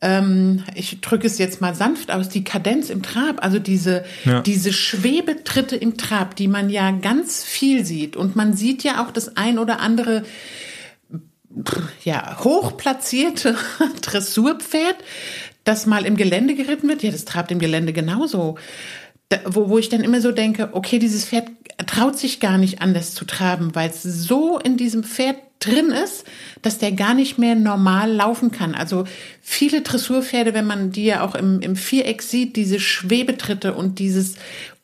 ähm, ich drücke es jetzt mal sanft aus, die Kadenz im Trab, also diese, Ja. diese Schwebetritte im Trab, die man ja ganz viel sieht. Und man sieht ja auch das ein oder andere ja, hochplatzierte Dressurpferd, das mal im Gelände geritten wird. Ja, das trabt im Gelände genauso. da, wo, wo ich dann immer so denke, okay, dieses Pferd traut sich gar nicht anders zu traben, weil es so in diesem Pferd drin ist, dass der gar nicht mehr normal laufen kann. Also viele Dressurpferde, wenn man die ja auch im, im Viereck sieht, diese Schwebetritte und dieses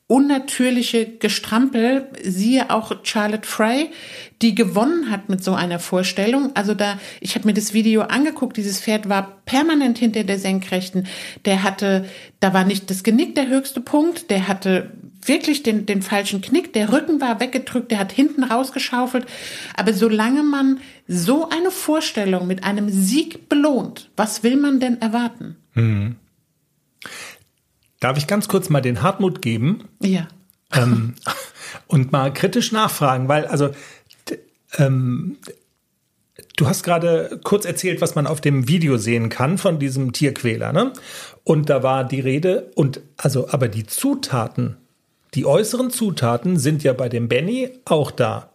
unnatürliche Gestrampel, siehe auch Charlotte Fry, die gewonnen hat mit so einer Vorstellung. Also da, ich habe mir das Video angeguckt, dieses Pferd war permanent hinter der Senkrechten. Der hatte, da war nicht das Genick der höchste Punkt, der hatte wirklich den, den falschen Knick, der Rücken war weggedrückt, der hat hinten rausgeschaufelt. Aber solange man so eine Vorstellung mit einem Sieg belohnt, was will man denn erwarten? Darf ich ganz kurz mal den Hartmut geben? Ja. ähm, und mal kritisch nachfragen, weil also ähm, du hast gerade kurz erzählt, was man auf dem Video sehen kann von diesem Tierquäler, ne? Und da war die Rede und also aber die Zutaten, die äußeren Zutaten sind ja bei dem Benny auch da.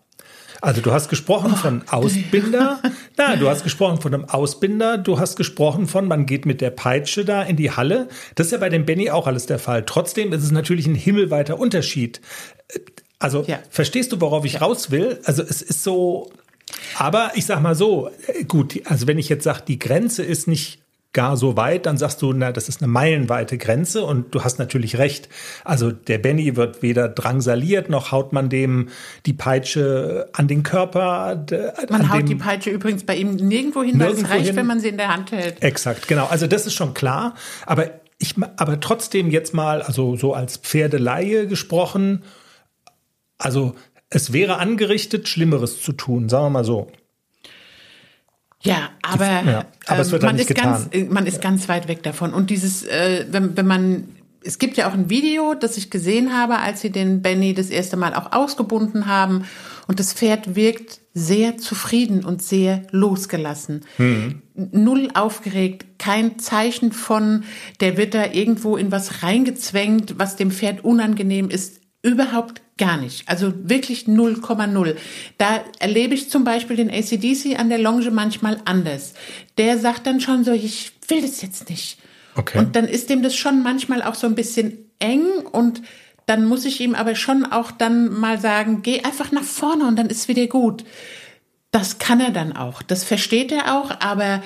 Also du hast gesprochen von Ausbinder, na, du hast gesprochen von einem Ausbinder, du hast gesprochen von, man geht mit der Peitsche da in die Halle. Das ist ja bei dem Benny auch alles der Fall. Trotzdem ist es natürlich ein himmelweiter Unterschied. Also Ja. verstehst du, worauf ich raus will? Also es ist so, aber ich sag mal so, äh, gut, also wenn ich jetzt sage, die Grenze ist nicht gar so weit, dann sagst du, na, das ist eine meilenweite Grenze und du hast natürlich recht. Also der Benny wird weder drangsaliert, noch haut man dem die Peitsche an den Körper. Man an haut die Peitsche übrigens bei ihm nirgendwo hin, weil es reicht, hin. wenn man sie in der Hand hält. Exakt, genau. Also das ist schon klar. Aber ich, aber trotzdem jetzt mal, also so als Pferdelaie gesprochen, also es wäre angerichtet, Schlimmeres zu tun, sagen wir mal so. Ja, aber, ja, aber ähm, wird dann man, ist ganz, getan. äh, man ist ganz weit weg davon. Und dieses, äh, wenn, wenn man, es gibt ja auch ein Video, das ich gesehen habe, als sie den Benny das erste Mal auch ausgebunden haben. Und das Pferd wirkt sehr zufrieden und sehr losgelassen. Hm. Null aufgeregt, kein Zeichen von, der wird da irgendwo in was reingezwängt, was dem Pferd unangenehm ist. Überhaupt gar nicht. Also wirklich 0,0. Da erlebe ich zum Beispiel den ACDC an der Longe manchmal anders. Der sagt dann schon so, ich will das jetzt nicht. Okay. Und dann ist dem das schon manchmal auch so ein bisschen eng und dann muss ich ihm aber schon auch dann mal sagen, geh einfach nach vorne und dann ist wieder gut. Das kann er dann auch. Das versteht er auch, aber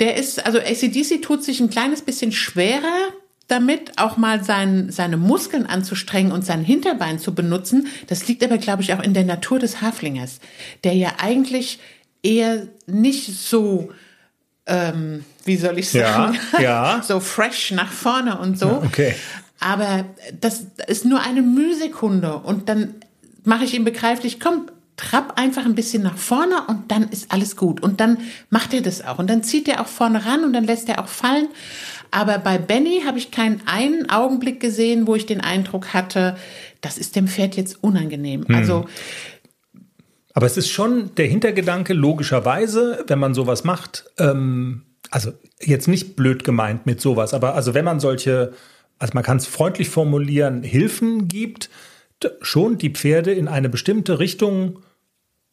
der ist, also ACDC tut sich ein kleines bisschen schwerer damit, auch mal sein, seine Muskeln anzustrengen und sein Hinterbein zu benutzen. Das liegt aber, glaube ich, auch in der Natur des Haflingers, der ja eigentlich eher nicht so, ähm, wie soll ich Ja, sagen, ja. so fresh nach vorne und so. okay. Aber das ist nur eine Mühsekunde und dann mache ich ihm begreiflich, komm, trapp einfach ein bisschen nach vorne und dann ist alles gut. Und dann macht er das auch. Und dann zieht er auch vorne ran und dann lässt er auch fallen. Aber bei Benny habe ich keinen einen Augenblick gesehen, wo ich den Eindruck hatte, das ist dem Pferd jetzt unangenehm. Also Aber es ist schon der Hintergedanke, logischerweise, wenn man sowas macht, ähm, also jetzt nicht blöd gemeint mit sowas, aber also wenn man solche, also man kann es freundlich formulieren, Hilfen gibt, schon die Pferde in eine bestimmte Richtung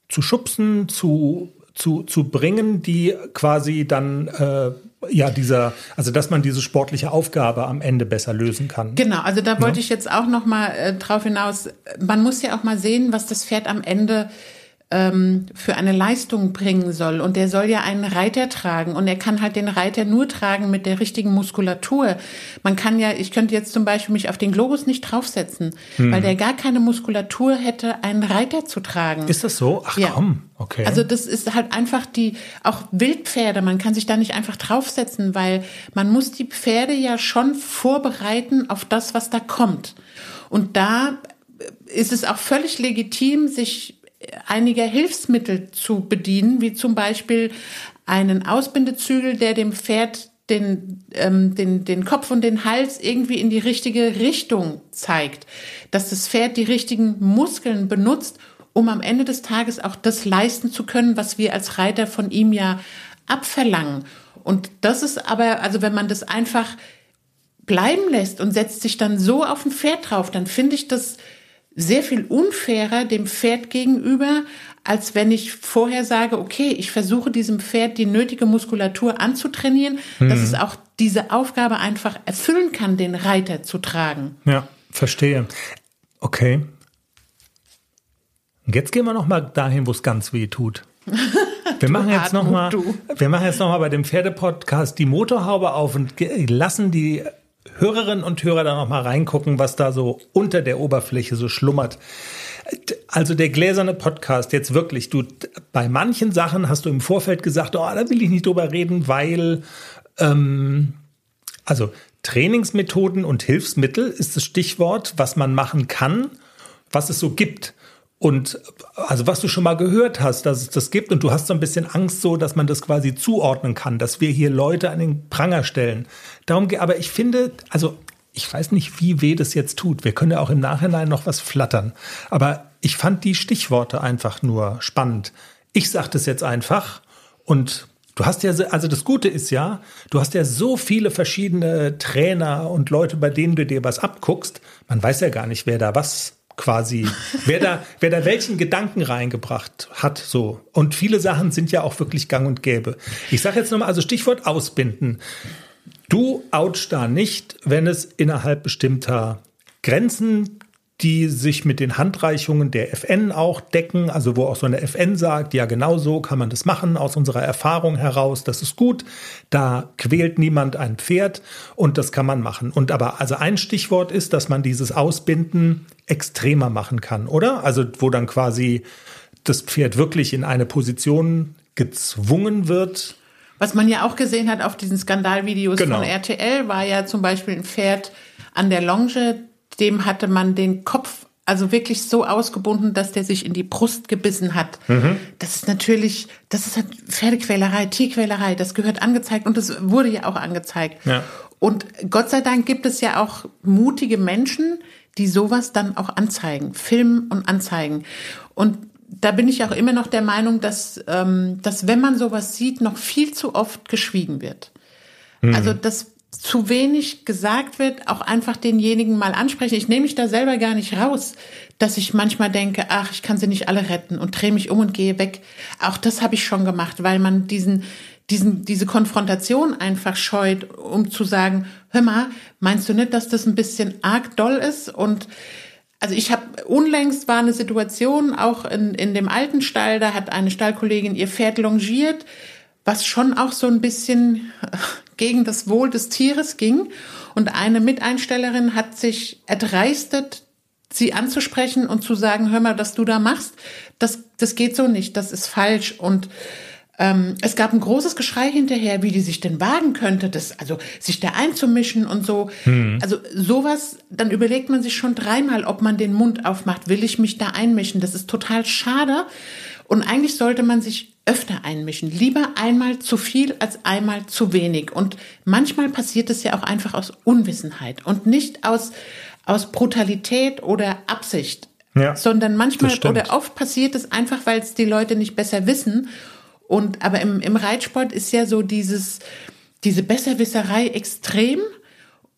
zu schubsen, zu, zu, zu bringen, die quasi dann äh, ja dieser, also dass man diese sportliche Aufgabe am Ende besser lösen kann. Genau, also da wollte ich jetzt auch noch mal äh, drauf hinaus. Man muss ja auch mal sehen, was das Pferd am Ende ähm, für eine Leistung bringen soll. Und der soll ja einen Reiter tragen. Und er kann halt den Reiter nur tragen mit der richtigen Muskulatur. Man kann ja, ich könnte jetzt zum Beispiel mich auf den Globus nicht draufsetzen, weil der gar keine Muskulatur hätte, einen Reiter zu tragen. Ist das so? Ach Ja. komm, okay. Also das ist halt einfach die, auch Wildpferde, man kann sich da nicht einfach draufsetzen, weil man muss die Pferde ja schon vorbereiten auf das, was da kommt. Und da ist es auch völlig legitim, sich einiger Hilfsmittel zu bedienen, wie zum Beispiel einen Ausbindezügel, der dem Pferd den, ähm, den, den Kopf und den Hals irgendwie in die richtige Richtung zeigt, dass das Pferd die richtigen Muskeln benutzt, um am Ende des Tages auch das leisten zu können, was wir als Reiter von ihm ja abverlangen. Und das ist aber, also wenn man das einfach bleiben lässt und setzt sich dann so auf ein Pferd drauf, dann finde ich das sehr viel unfairer dem Pferd gegenüber, als wenn ich vorher sage, okay, ich versuche diesem Pferd die nötige Muskulatur anzutrainieren, dass es auch diese Aufgabe einfach erfüllen kann, den Reiter zu tragen. ja. Verstehe. Okay. Und jetzt gehen wir noch mal dahin, wo es ganz weh tut. Wir machen jetzt noch mal, wir machen jetzt noch mal bei dem Pferdepodcast die Motorhaube auf und lassen die Hörerinnen und Hörer da noch mal reingucken, was da so unter der Oberfläche so schlummert. Also der gläserne Podcast jetzt wirklich, du bei manchen Sachen hast du im Vorfeld gesagt, oh, da will ich nicht drüber reden, weil ähm, also Trainingsmethoden und Hilfsmittel ist das Stichwort, was man machen kann, was es so gibt. Und also was du schon mal gehört hast, dass es das gibt und du hast so ein bisschen Angst so, dass man das quasi zuordnen kann, dass wir hier Leute an den Pranger stellen. Darum geht, aber ich finde, also ich weiß nicht, wie weh das jetzt tut. Wir können ja auch im Nachhinein noch was flattern. Aber ich fand die Stichworte einfach nur spannend. Ich sag das jetzt einfach und Du hast ja, so- also das Gute ist ja, du hast ja so viele verschiedene Trainer und Leute, bei denen du dir was abguckst. Man weiß ja gar nicht, wer da was quasi, wer da, wer da welchen Gedanken reingebracht hat, so. Und viele Sachen sind ja auch wirklich gang und gäbe. Ich sage jetzt nochmal, also Stichwort ausbinden. Du ouchst da nicht, wenn es innerhalb bestimmter Grenzen, die sich mit den Handreichungen der FN auch decken, also wo auch so eine FN sagt, ja genau so kann man das machen, aus unserer Erfahrung heraus, das ist gut, da quält niemand ein Pferd und das kann man machen. Und aber also ein Stichwort ist, dass man dieses Ausbinden extremer machen kann, oder? Also wo dann quasi das Pferd wirklich in eine Position gezwungen wird, Was man ja auch gesehen hat auf diesen Skandalvideos Genau. von RTL, war ja zum Beispiel ein Pferd an der Longe, dem hatte man den Kopf also wirklich so ausgebunden, dass der sich in die Brust gebissen hat. Mhm. Das ist natürlich, das ist halt Pferdequälerei, Tierquälerei, das gehört angezeigt und das wurde ja auch angezeigt. Ja. Und Gott sei Dank gibt es ja auch mutige Menschen, die sowas dann auch anzeigen, filmen und anzeigen. Und da bin ich auch immer noch der Meinung, dass, ähm, dass wenn man sowas sieht, noch viel zu oft geschwiegen wird. Also, dass zu wenig gesagt wird, auch einfach denjenigen mal ansprechen. Ich nehme mich da selber gar nicht raus, dass ich manchmal denke, ach, ich kann sie nicht alle retten und drehe mich um und gehe weg. Auch das habe ich schon gemacht, weil man diesen, diesen, diese Konfrontation einfach scheut, um zu sagen, hör mal, meinst du nicht, dass das ein bisschen arg doll ist? Und also ich habe unlängst war eine Situation auch in, in dem alten Stall, da hat eine Stallkollegin ihr Pferd longiert, was schon auch so ein bisschen gegen das Wohl des Tieres ging. Und eine Miteinstellerin hat sich erdreistet, sie anzusprechen und zu sagen, hör mal, was du da machst, das, das geht so nicht, das ist falsch. Und ähm, es gab ein großes Geschrei hinterher, wie die sich denn wagen könnte, das, also sich da einzumischen und so. Also sowas, dann überlegt man sich schon dreimal, ob man den Mund aufmacht. Will ich mich da einmischen? Das ist total schade. Und eigentlich sollte man sich öfter einmischen. Lieber einmal zu viel als einmal zu wenig. Und manchmal passiert es ja auch einfach aus Unwissenheit und nicht aus, aus Brutalität oder Absicht. Ja, sondern manchmal oder oft passiert es einfach, weil es die Leute nicht besser wissen. Und aber im, im Reitsport ist ja so dieses, diese Besserwisserei extrem.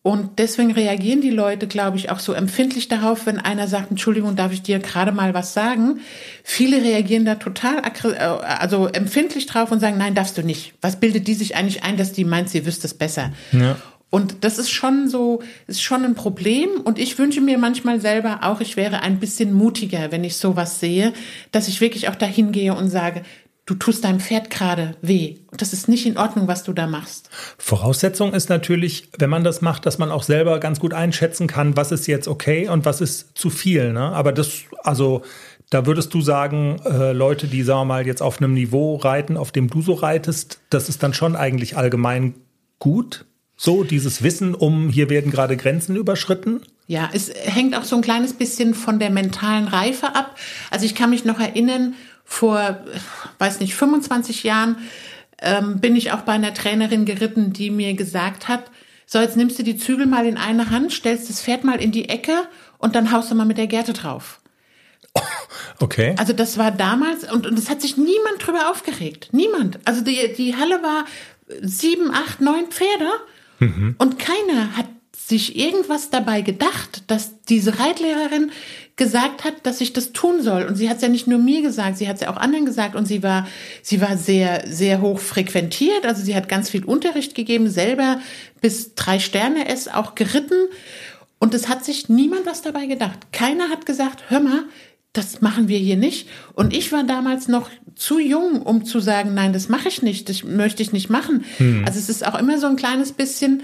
Und deswegen reagieren die Leute, glaube ich, auch so empfindlich darauf, wenn einer sagt, Entschuldigung, darf ich dir gerade mal was sagen? Viele reagieren da total äh, also empfindlich drauf und sagen, nein, darfst du nicht. Was bildet die sich eigentlich ein, dass die meint, sie wüsste es besser? Ja. Und das ist schon so, ist schon ein Problem. Und ich wünsche mir manchmal selber auch, ich wäre ein bisschen mutiger, wenn ich sowas sehe, dass ich wirklich auch dahin gehe und sage, du tust deinem Pferd gerade weh. Und das ist nicht in Ordnung, was du da machst. Voraussetzung ist natürlich, wenn man das macht, dass man auch selber ganz gut einschätzen kann, was ist jetzt okay und was ist zu viel. Ne? Aber das, also da würdest du sagen, äh, Leute, die, sagen wir mal, jetzt auf einem Niveau reiten, auf dem du so reitest, das ist dann schon eigentlich allgemein gut. So, dieses Wissen um, hier werden gerade Grenzen überschritten. Ja, es hängt auch so ein kleines bisschen von der mentalen Reife ab. Also ich kann mich noch erinnern, vor, weiß nicht, 25 Jahren ähm, bin ich auch bei einer Trainerin geritten, die mir gesagt hat, so jetzt nimmst du die Zügel mal in eine Hand, stellst das Pferd mal in die Ecke und dann haust du mal mit der Gerte drauf. Okay. Also das war damals und, und es hat sich niemand drüber aufgeregt. Niemand. Also die, die Halle war sieben, acht, neun Pferde und keiner hat sich irgendwas dabei gedacht, dass diese Reitlehrerin gesagt hat, dass ich das tun soll. Und sie hat es ja nicht nur mir gesagt, sie hat es ja auch anderen gesagt. Und sie war, sie war sehr, sehr hoch frequentiert. Also sie hat ganz viel Unterricht gegeben, selber bis drei Sterne es auch geritten. Und es hat sich niemand was dabei gedacht. Keiner hat gesagt, hör mal, das machen wir hier nicht. Und ich war damals noch zu jung, um zu sagen, nein, das mache ich nicht, das möchte ich nicht machen. Also es ist auch immer so ein kleines bisschen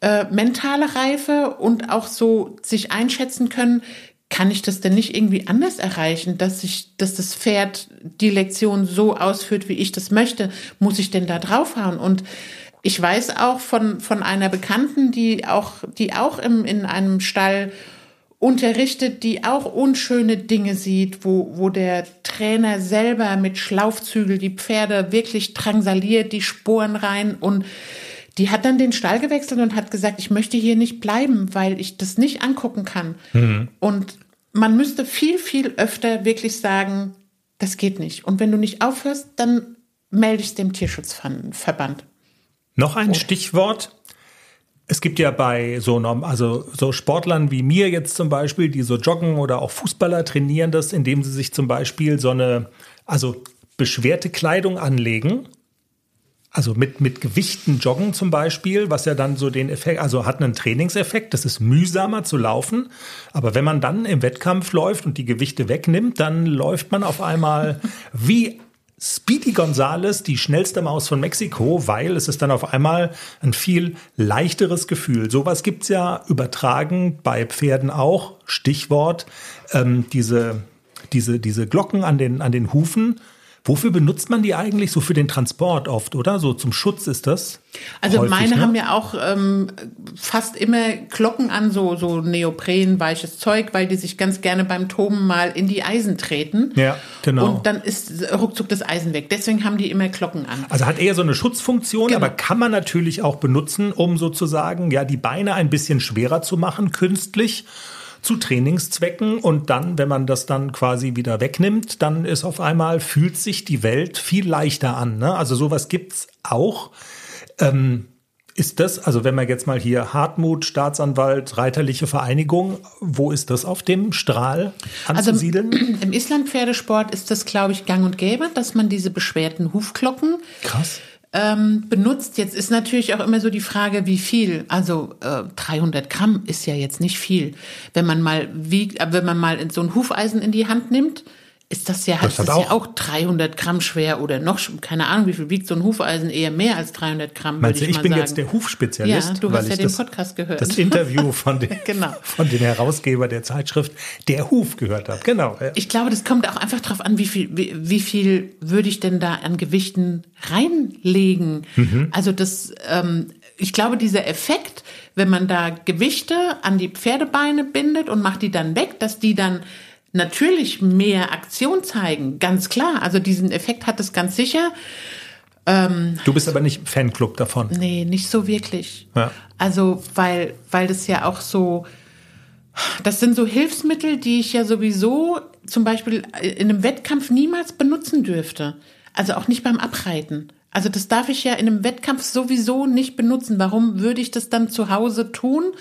äh, mentale Reife und auch so sich einschätzen können, kann ich das denn nicht irgendwie anders erreichen, dass ich, dass das Pferd die Lektion so ausführt, wie ich das möchte? Muss ich denn da draufhauen? Und ich weiß auch von, von einer Bekannten, die auch, die auch im, in einem Stall unterrichtet, die auch unschöne Dinge sieht, wo, wo der Trainer selber mit Schlaufzügel die Pferde wirklich drangsaliert, die Sporen rein und die hat dann den Stall gewechselt und hat gesagt, ich möchte hier nicht bleiben, weil ich das nicht angucken kann. Und man müsste viel, viel öfter wirklich sagen, das geht nicht. Und wenn du nicht aufhörst, dann melde ich es dem Tierschutzverband. Noch ein Stichwort. Es gibt ja bei so, norm- also so Sportlern wie mir jetzt zum Beispiel, die so joggen oder auch Fußballer trainieren das, indem sie sich zum Beispiel so eine, also beschwerte Kleidung anlegen. Also mit, mit Gewichten joggen zum Beispiel, was ja dann so den Effekt, also hat einen Trainingseffekt, das ist mühsamer zu laufen. Aber wenn man dann im Wettkampf läuft und die Gewichte wegnimmt, dann läuft man auf einmal wie Speedy Gonzales, die schnellste Maus von Mexiko, weil es ist dann auf einmal ein viel leichteres Gefühl. Sowas gibt's ja übertragen bei Pferden auch. Stichwort ähm, diese, diese, diese Glocken an den, an den Hufen. Wofür benutzt man die eigentlich? So für den Transport oft, oder? So zum Schutz ist das? Also häufig, meine ne? haben ja auch ähm, fast immer Glocken an, so, so Neopren, weiches Zeug, weil die sich ganz gerne beim Toben mal in die Eisen treten. Ja, genau. Und dann ist ruckzuck das Eisen weg. Deswegen haben die immer Glocken an. Also hat eher so eine Schutzfunktion, Genau. aber kann man natürlich auch benutzen, um sozusagen ja die Beine ein bisschen schwerer zu machen, künstlich zu Trainingszwecken und dann, wenn man das dann quasi wieder wegnimmt, dann ist auf einmal fühlt sich die Welt viel leichter an. Ne? Also sowas gibt's auch. Ähm, ist das, also wenn man jetzt mal hier Hartmut, Staatsanwalt, Reiterliche Vereinigung, wo ist das auf dem Strahl Also anzusiedeln? im Islandpferdesport ist das, glaube ich, gang und gäbe, dass man diese beschwerten Hufglocken Krass. Ähm, benutzt. Jetzt ist natürlich auch immer so die Frage, wie viel. Also äh, 300 Gramm ist ja jetzt nicht viel. Wenn man mal wiegt, äh, wenn man mal so ein Hufeisen in die Hand nimmt, ist das ja, Das das hat ist ja auch 300 Gramm schwer oder noch, keine Ahnung, wie viel wiegt so ein Hufeisen, eher mehr als 300 Gramm, Meinst du, ich ich bin sagen. jetzt der Hufspezialist? Ja, du hast ja den das, Podcast gehört. Das Interview von, dem, Genau. von dem Herausgeber der Zeitschrift Der Huf gehört habe. Genau. ja. Ich glaube, das kommt auch einfach drauf an, wie viel, wie, wie viel würde ich denn da an Gewichten reinlegen. Also das, ähm, ich glaube, dieser Effekt, wenn man da Gewichte an die Pferdebeine bindet und macht die dann weg, dass die dann natürlich mehr Aktion zeigen, ganz klar. Also diesen Effekt hat es ganz sicher. Du bist aber nicht Fanclub davon. Nee, nicht so wirklich. Ja. Also, weil, weil das ja auch so, das sind so Hilfsmittel, die ich ja sowieso zum Beispiel in einem Wettkampf niemals benutzen dürfte. Also auch nicht beim Abreiten. Also das darf ich ja in einem Wettkampf sowieso nicht benutzen. Warum würde ich das dann zu Hause tun?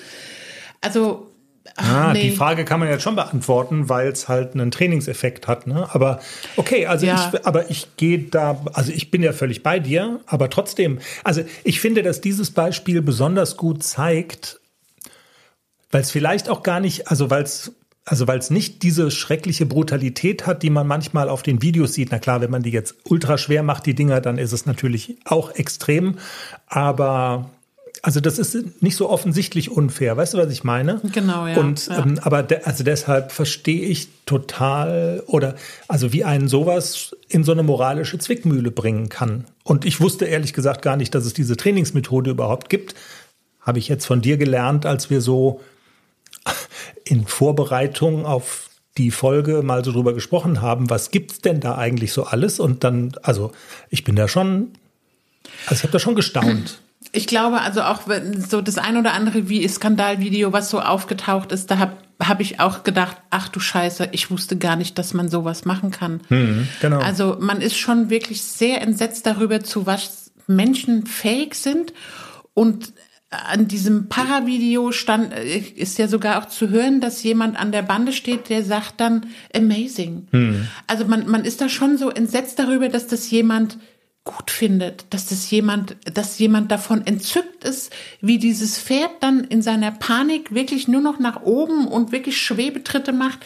Also, ach, Ah, nee. Die Frage kann man jetzt schon beantworten, weil es halt einen Trainingseffekt hat. Ne? Aber okay, also Ja. ich, aber ich gehe da, also ich bin ja völlig bei dir, aber trotzdem, also ich finde, dass dieses Beispiel besonders gut zeigt, weil es vielleicht auch gar nicht, also weil es also weil es nicht diese schreckliche Brutalität hat, die man manchmal auf den Videos sieht. Na klar, wenn man die jetzt ultra schwer macht, die Dinger, dann ist es natürlich auch extrem. Aber also das ist nicht so offensichtlich unfair. Weißt du, was ich meine? Genau, ja. Und Ja. ähm, aber de also deshalb verstehe ich total oder also wie einen sowas in so eine moralische Zwickmühle bringen kann. Und ich wusste ehrlich gesagt gar nicht, dass es diese Trainingsmethode überhaupt gibt. Habe ich jetzt von dir gelernt, als wir so in Vorbereitung auf die Folge mal so drüber gesprochen haben, was gibt's denn da eigentlich so alles? Und dann, also ich bin da schon, also ich habe da schon gestaunt. Ich glaube also auch wenn so das ein oder andere wie Skandalvideo, was so aufgetaucht ist, da habe hab ich auch gedacht, ach du Scheiße, ich wusste gar nicht, dass man sowas machen kann. genau. Also man ist schon wirklich sehr entsetzt darüber, zu was Menschen fähig sind. Und an diesem Paravideo stand, äh, ist ja sogar auch zu hören, dass jemand an der Bande steht, der sagt dann amazing. Also man, man ist da schon so entsetzt darüber, dass das jemand gut findet, dass das jemand, dass jemand davon entzückt ist, wie dieses Pferd dann in seiner Panik wirklich nur noch nach oben und wirklich Schwebetritte macht.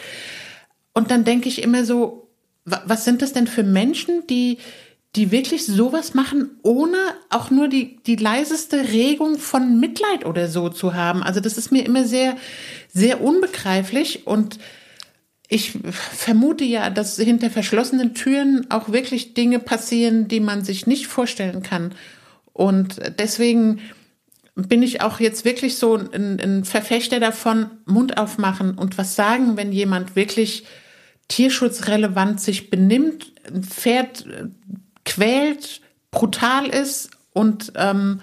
Und dann denke ich immer so, wa- was sind das denn für Menschen, die, die wirklich sowas machen, ohne auch nur die, die leiseste Regung von Mitleid oder so zu haben? Also das ist mir immer sehr, sehr unbegreiflich und ich vermute ja, dass hinter verschlossenen Türen auch wirklich Dinge passieren, die man sich nicht vorstellen kann. Und deswegen bin ich auch jetzt wirklich so ein, ein Verfechter davon, Mund aufmachen und was sagen, wenn jemand wirklich tierschutzrelevant sich benimmt, äh, quält, brutal ist und ähm,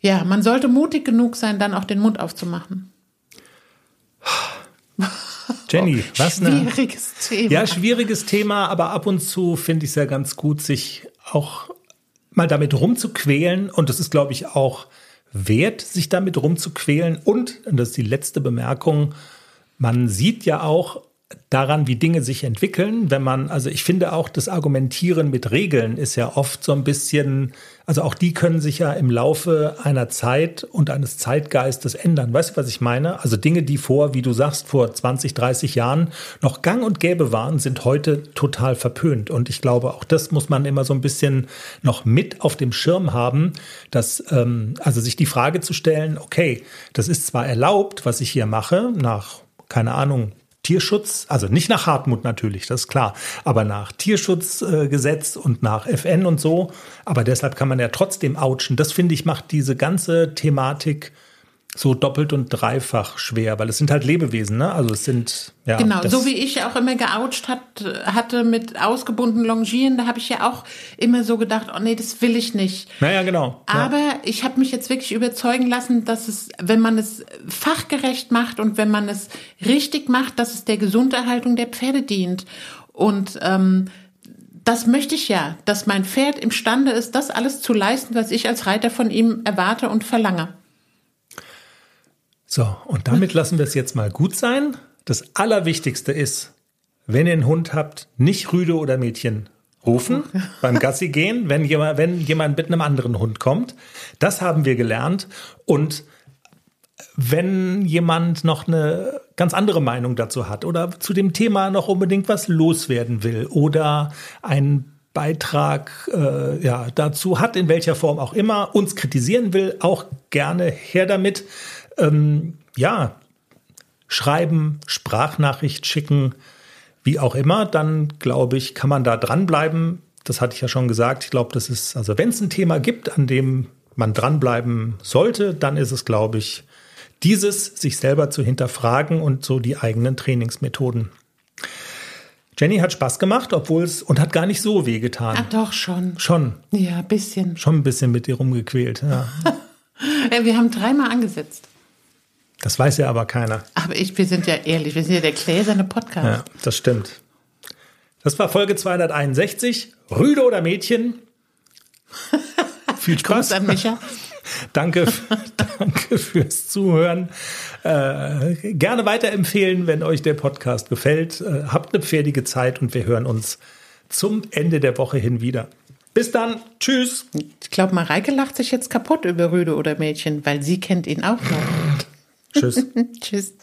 ja, man sollte mutig genug sein, dann auch den Mund aufzumachen. Jenny, was ne? Schwieriges Thema. Ja, schwieriges Thema, aber ab und zu finde ich es ja ganz gut, sich auch mal damit rumzuquälen. Und es ist, glaube ich, auch wert, sich damit rumzuquälen. Und, und das ist die letzte Bemerkung, man sieht ja auch daran, wie Dinge sich entwickeln, wenn man, also ich finde auch, das Argumentieren mit Regeln ist ja oft so ein bisschen, also auch die können sich ja im Laufe einer Zeit und eines Zeitgeistes ändern. Weißt du, was ich meine? Also Dinge, die vor, wie du sagst, vor 20, 30 Jahren noch gang und gäbe waren, sind heute total verpönt. Und ich glaube, auch das muss man immer so ein bisschen noch mit auf dem Schirm haben, dass, ähm, also sich die Frage zu stellen, okay, das ist zwar erlaubt, was ich hier mache, nach, keine Ahnung, Tierschutz, also nicht nach Hartmut natürlich, das ist klar, aber nach Tierschutzgesetz und nach FN und so. Aber deshalb kann man ja trotzdem ouchen. Das finde ich macht diese ganze Thematik so doppelt und dreifach schwer, weil es sind halt Lebewesen, ne? Also es sind ja Genau, so wie ich auch immer geoucht hat, hatte mit ausgebunden Longieren, da habe ich ja auch immer so gedacht, oh nee, das will ich nicht. Naja, genau. ja. Aber ich habe mich jetzt wirklich überzeugen lassen, dass es, wenn man es fachgerecht macht und wenn man es richtig macht, dass es der Gesunderhaltung der Pferde dient. Und ähm, das möchte ich ja, dass mein Pferd imstande ist, das alles zu leisten, was ich als Reiter von ihm erwarte und verlange. So, und damit lassen wir es jetzt mal gut sein. Das Allerwichtigste ist, wenn ihr einen Hund habt, nicht Rüde oder Mädchen rufen beim Gassi gehen, wenn jemand, wenn jemand mit einem anderen Hund kommt. Das haben wir gelernt. Und wenn jemand noch eine ganz andere Meinung dazu hat oder zu dem Thema noch unbedingt was loswerden will oder einen Beitrag äh, ja, dazu hat, in welcher Form auch immer, uns kritisieren will, auch gerne her damit. Ähm, ja, schreiben, Sprachnachricht schicken, wie auch immer, dann glaube ich, kann man da dranbleiben. Das hatte ich ja schon gesagt. Ich glaube, das ist, also wenn es ein Thema gibt, an dem man dranbleiben sollte, dann ist es, glaube ich, dieses, sich selber zu hinterfragen und so die eigenen Trainingsmethoden. Jenny hat Spaß gemacht, obwohl es und hat gar nicht so wehgetan. Ah, doch schon. Schon, Ja, ein bisschen. schon ein bisschen mit dir rumgequält. Ja. Ja, wir haben dreimal angesetzt. Das weiß ja aber keiner. Aber ich, wir sind ja ehrlich, wir sind ja der gläserne Podcast. Ja, das stimmt. Das war Folge 261. Rüde oder Mädchen? Viel Spaß. Gruß an Micha. Danke, danke fürs Zuhören. Äh, gerne weiterempfehlen, wenn euch der Podcast gefällt. Äh, habt eine pferdige Zeit und wir hören uns zum Ende der Woche hin wieder. Bis dann. Tschüss. Ich glaube, Mareike lacht sich jetzt kaputt über Rüde oder Mädchen, weil sie kennt ihn auch noch. Tschüss. Tschüss.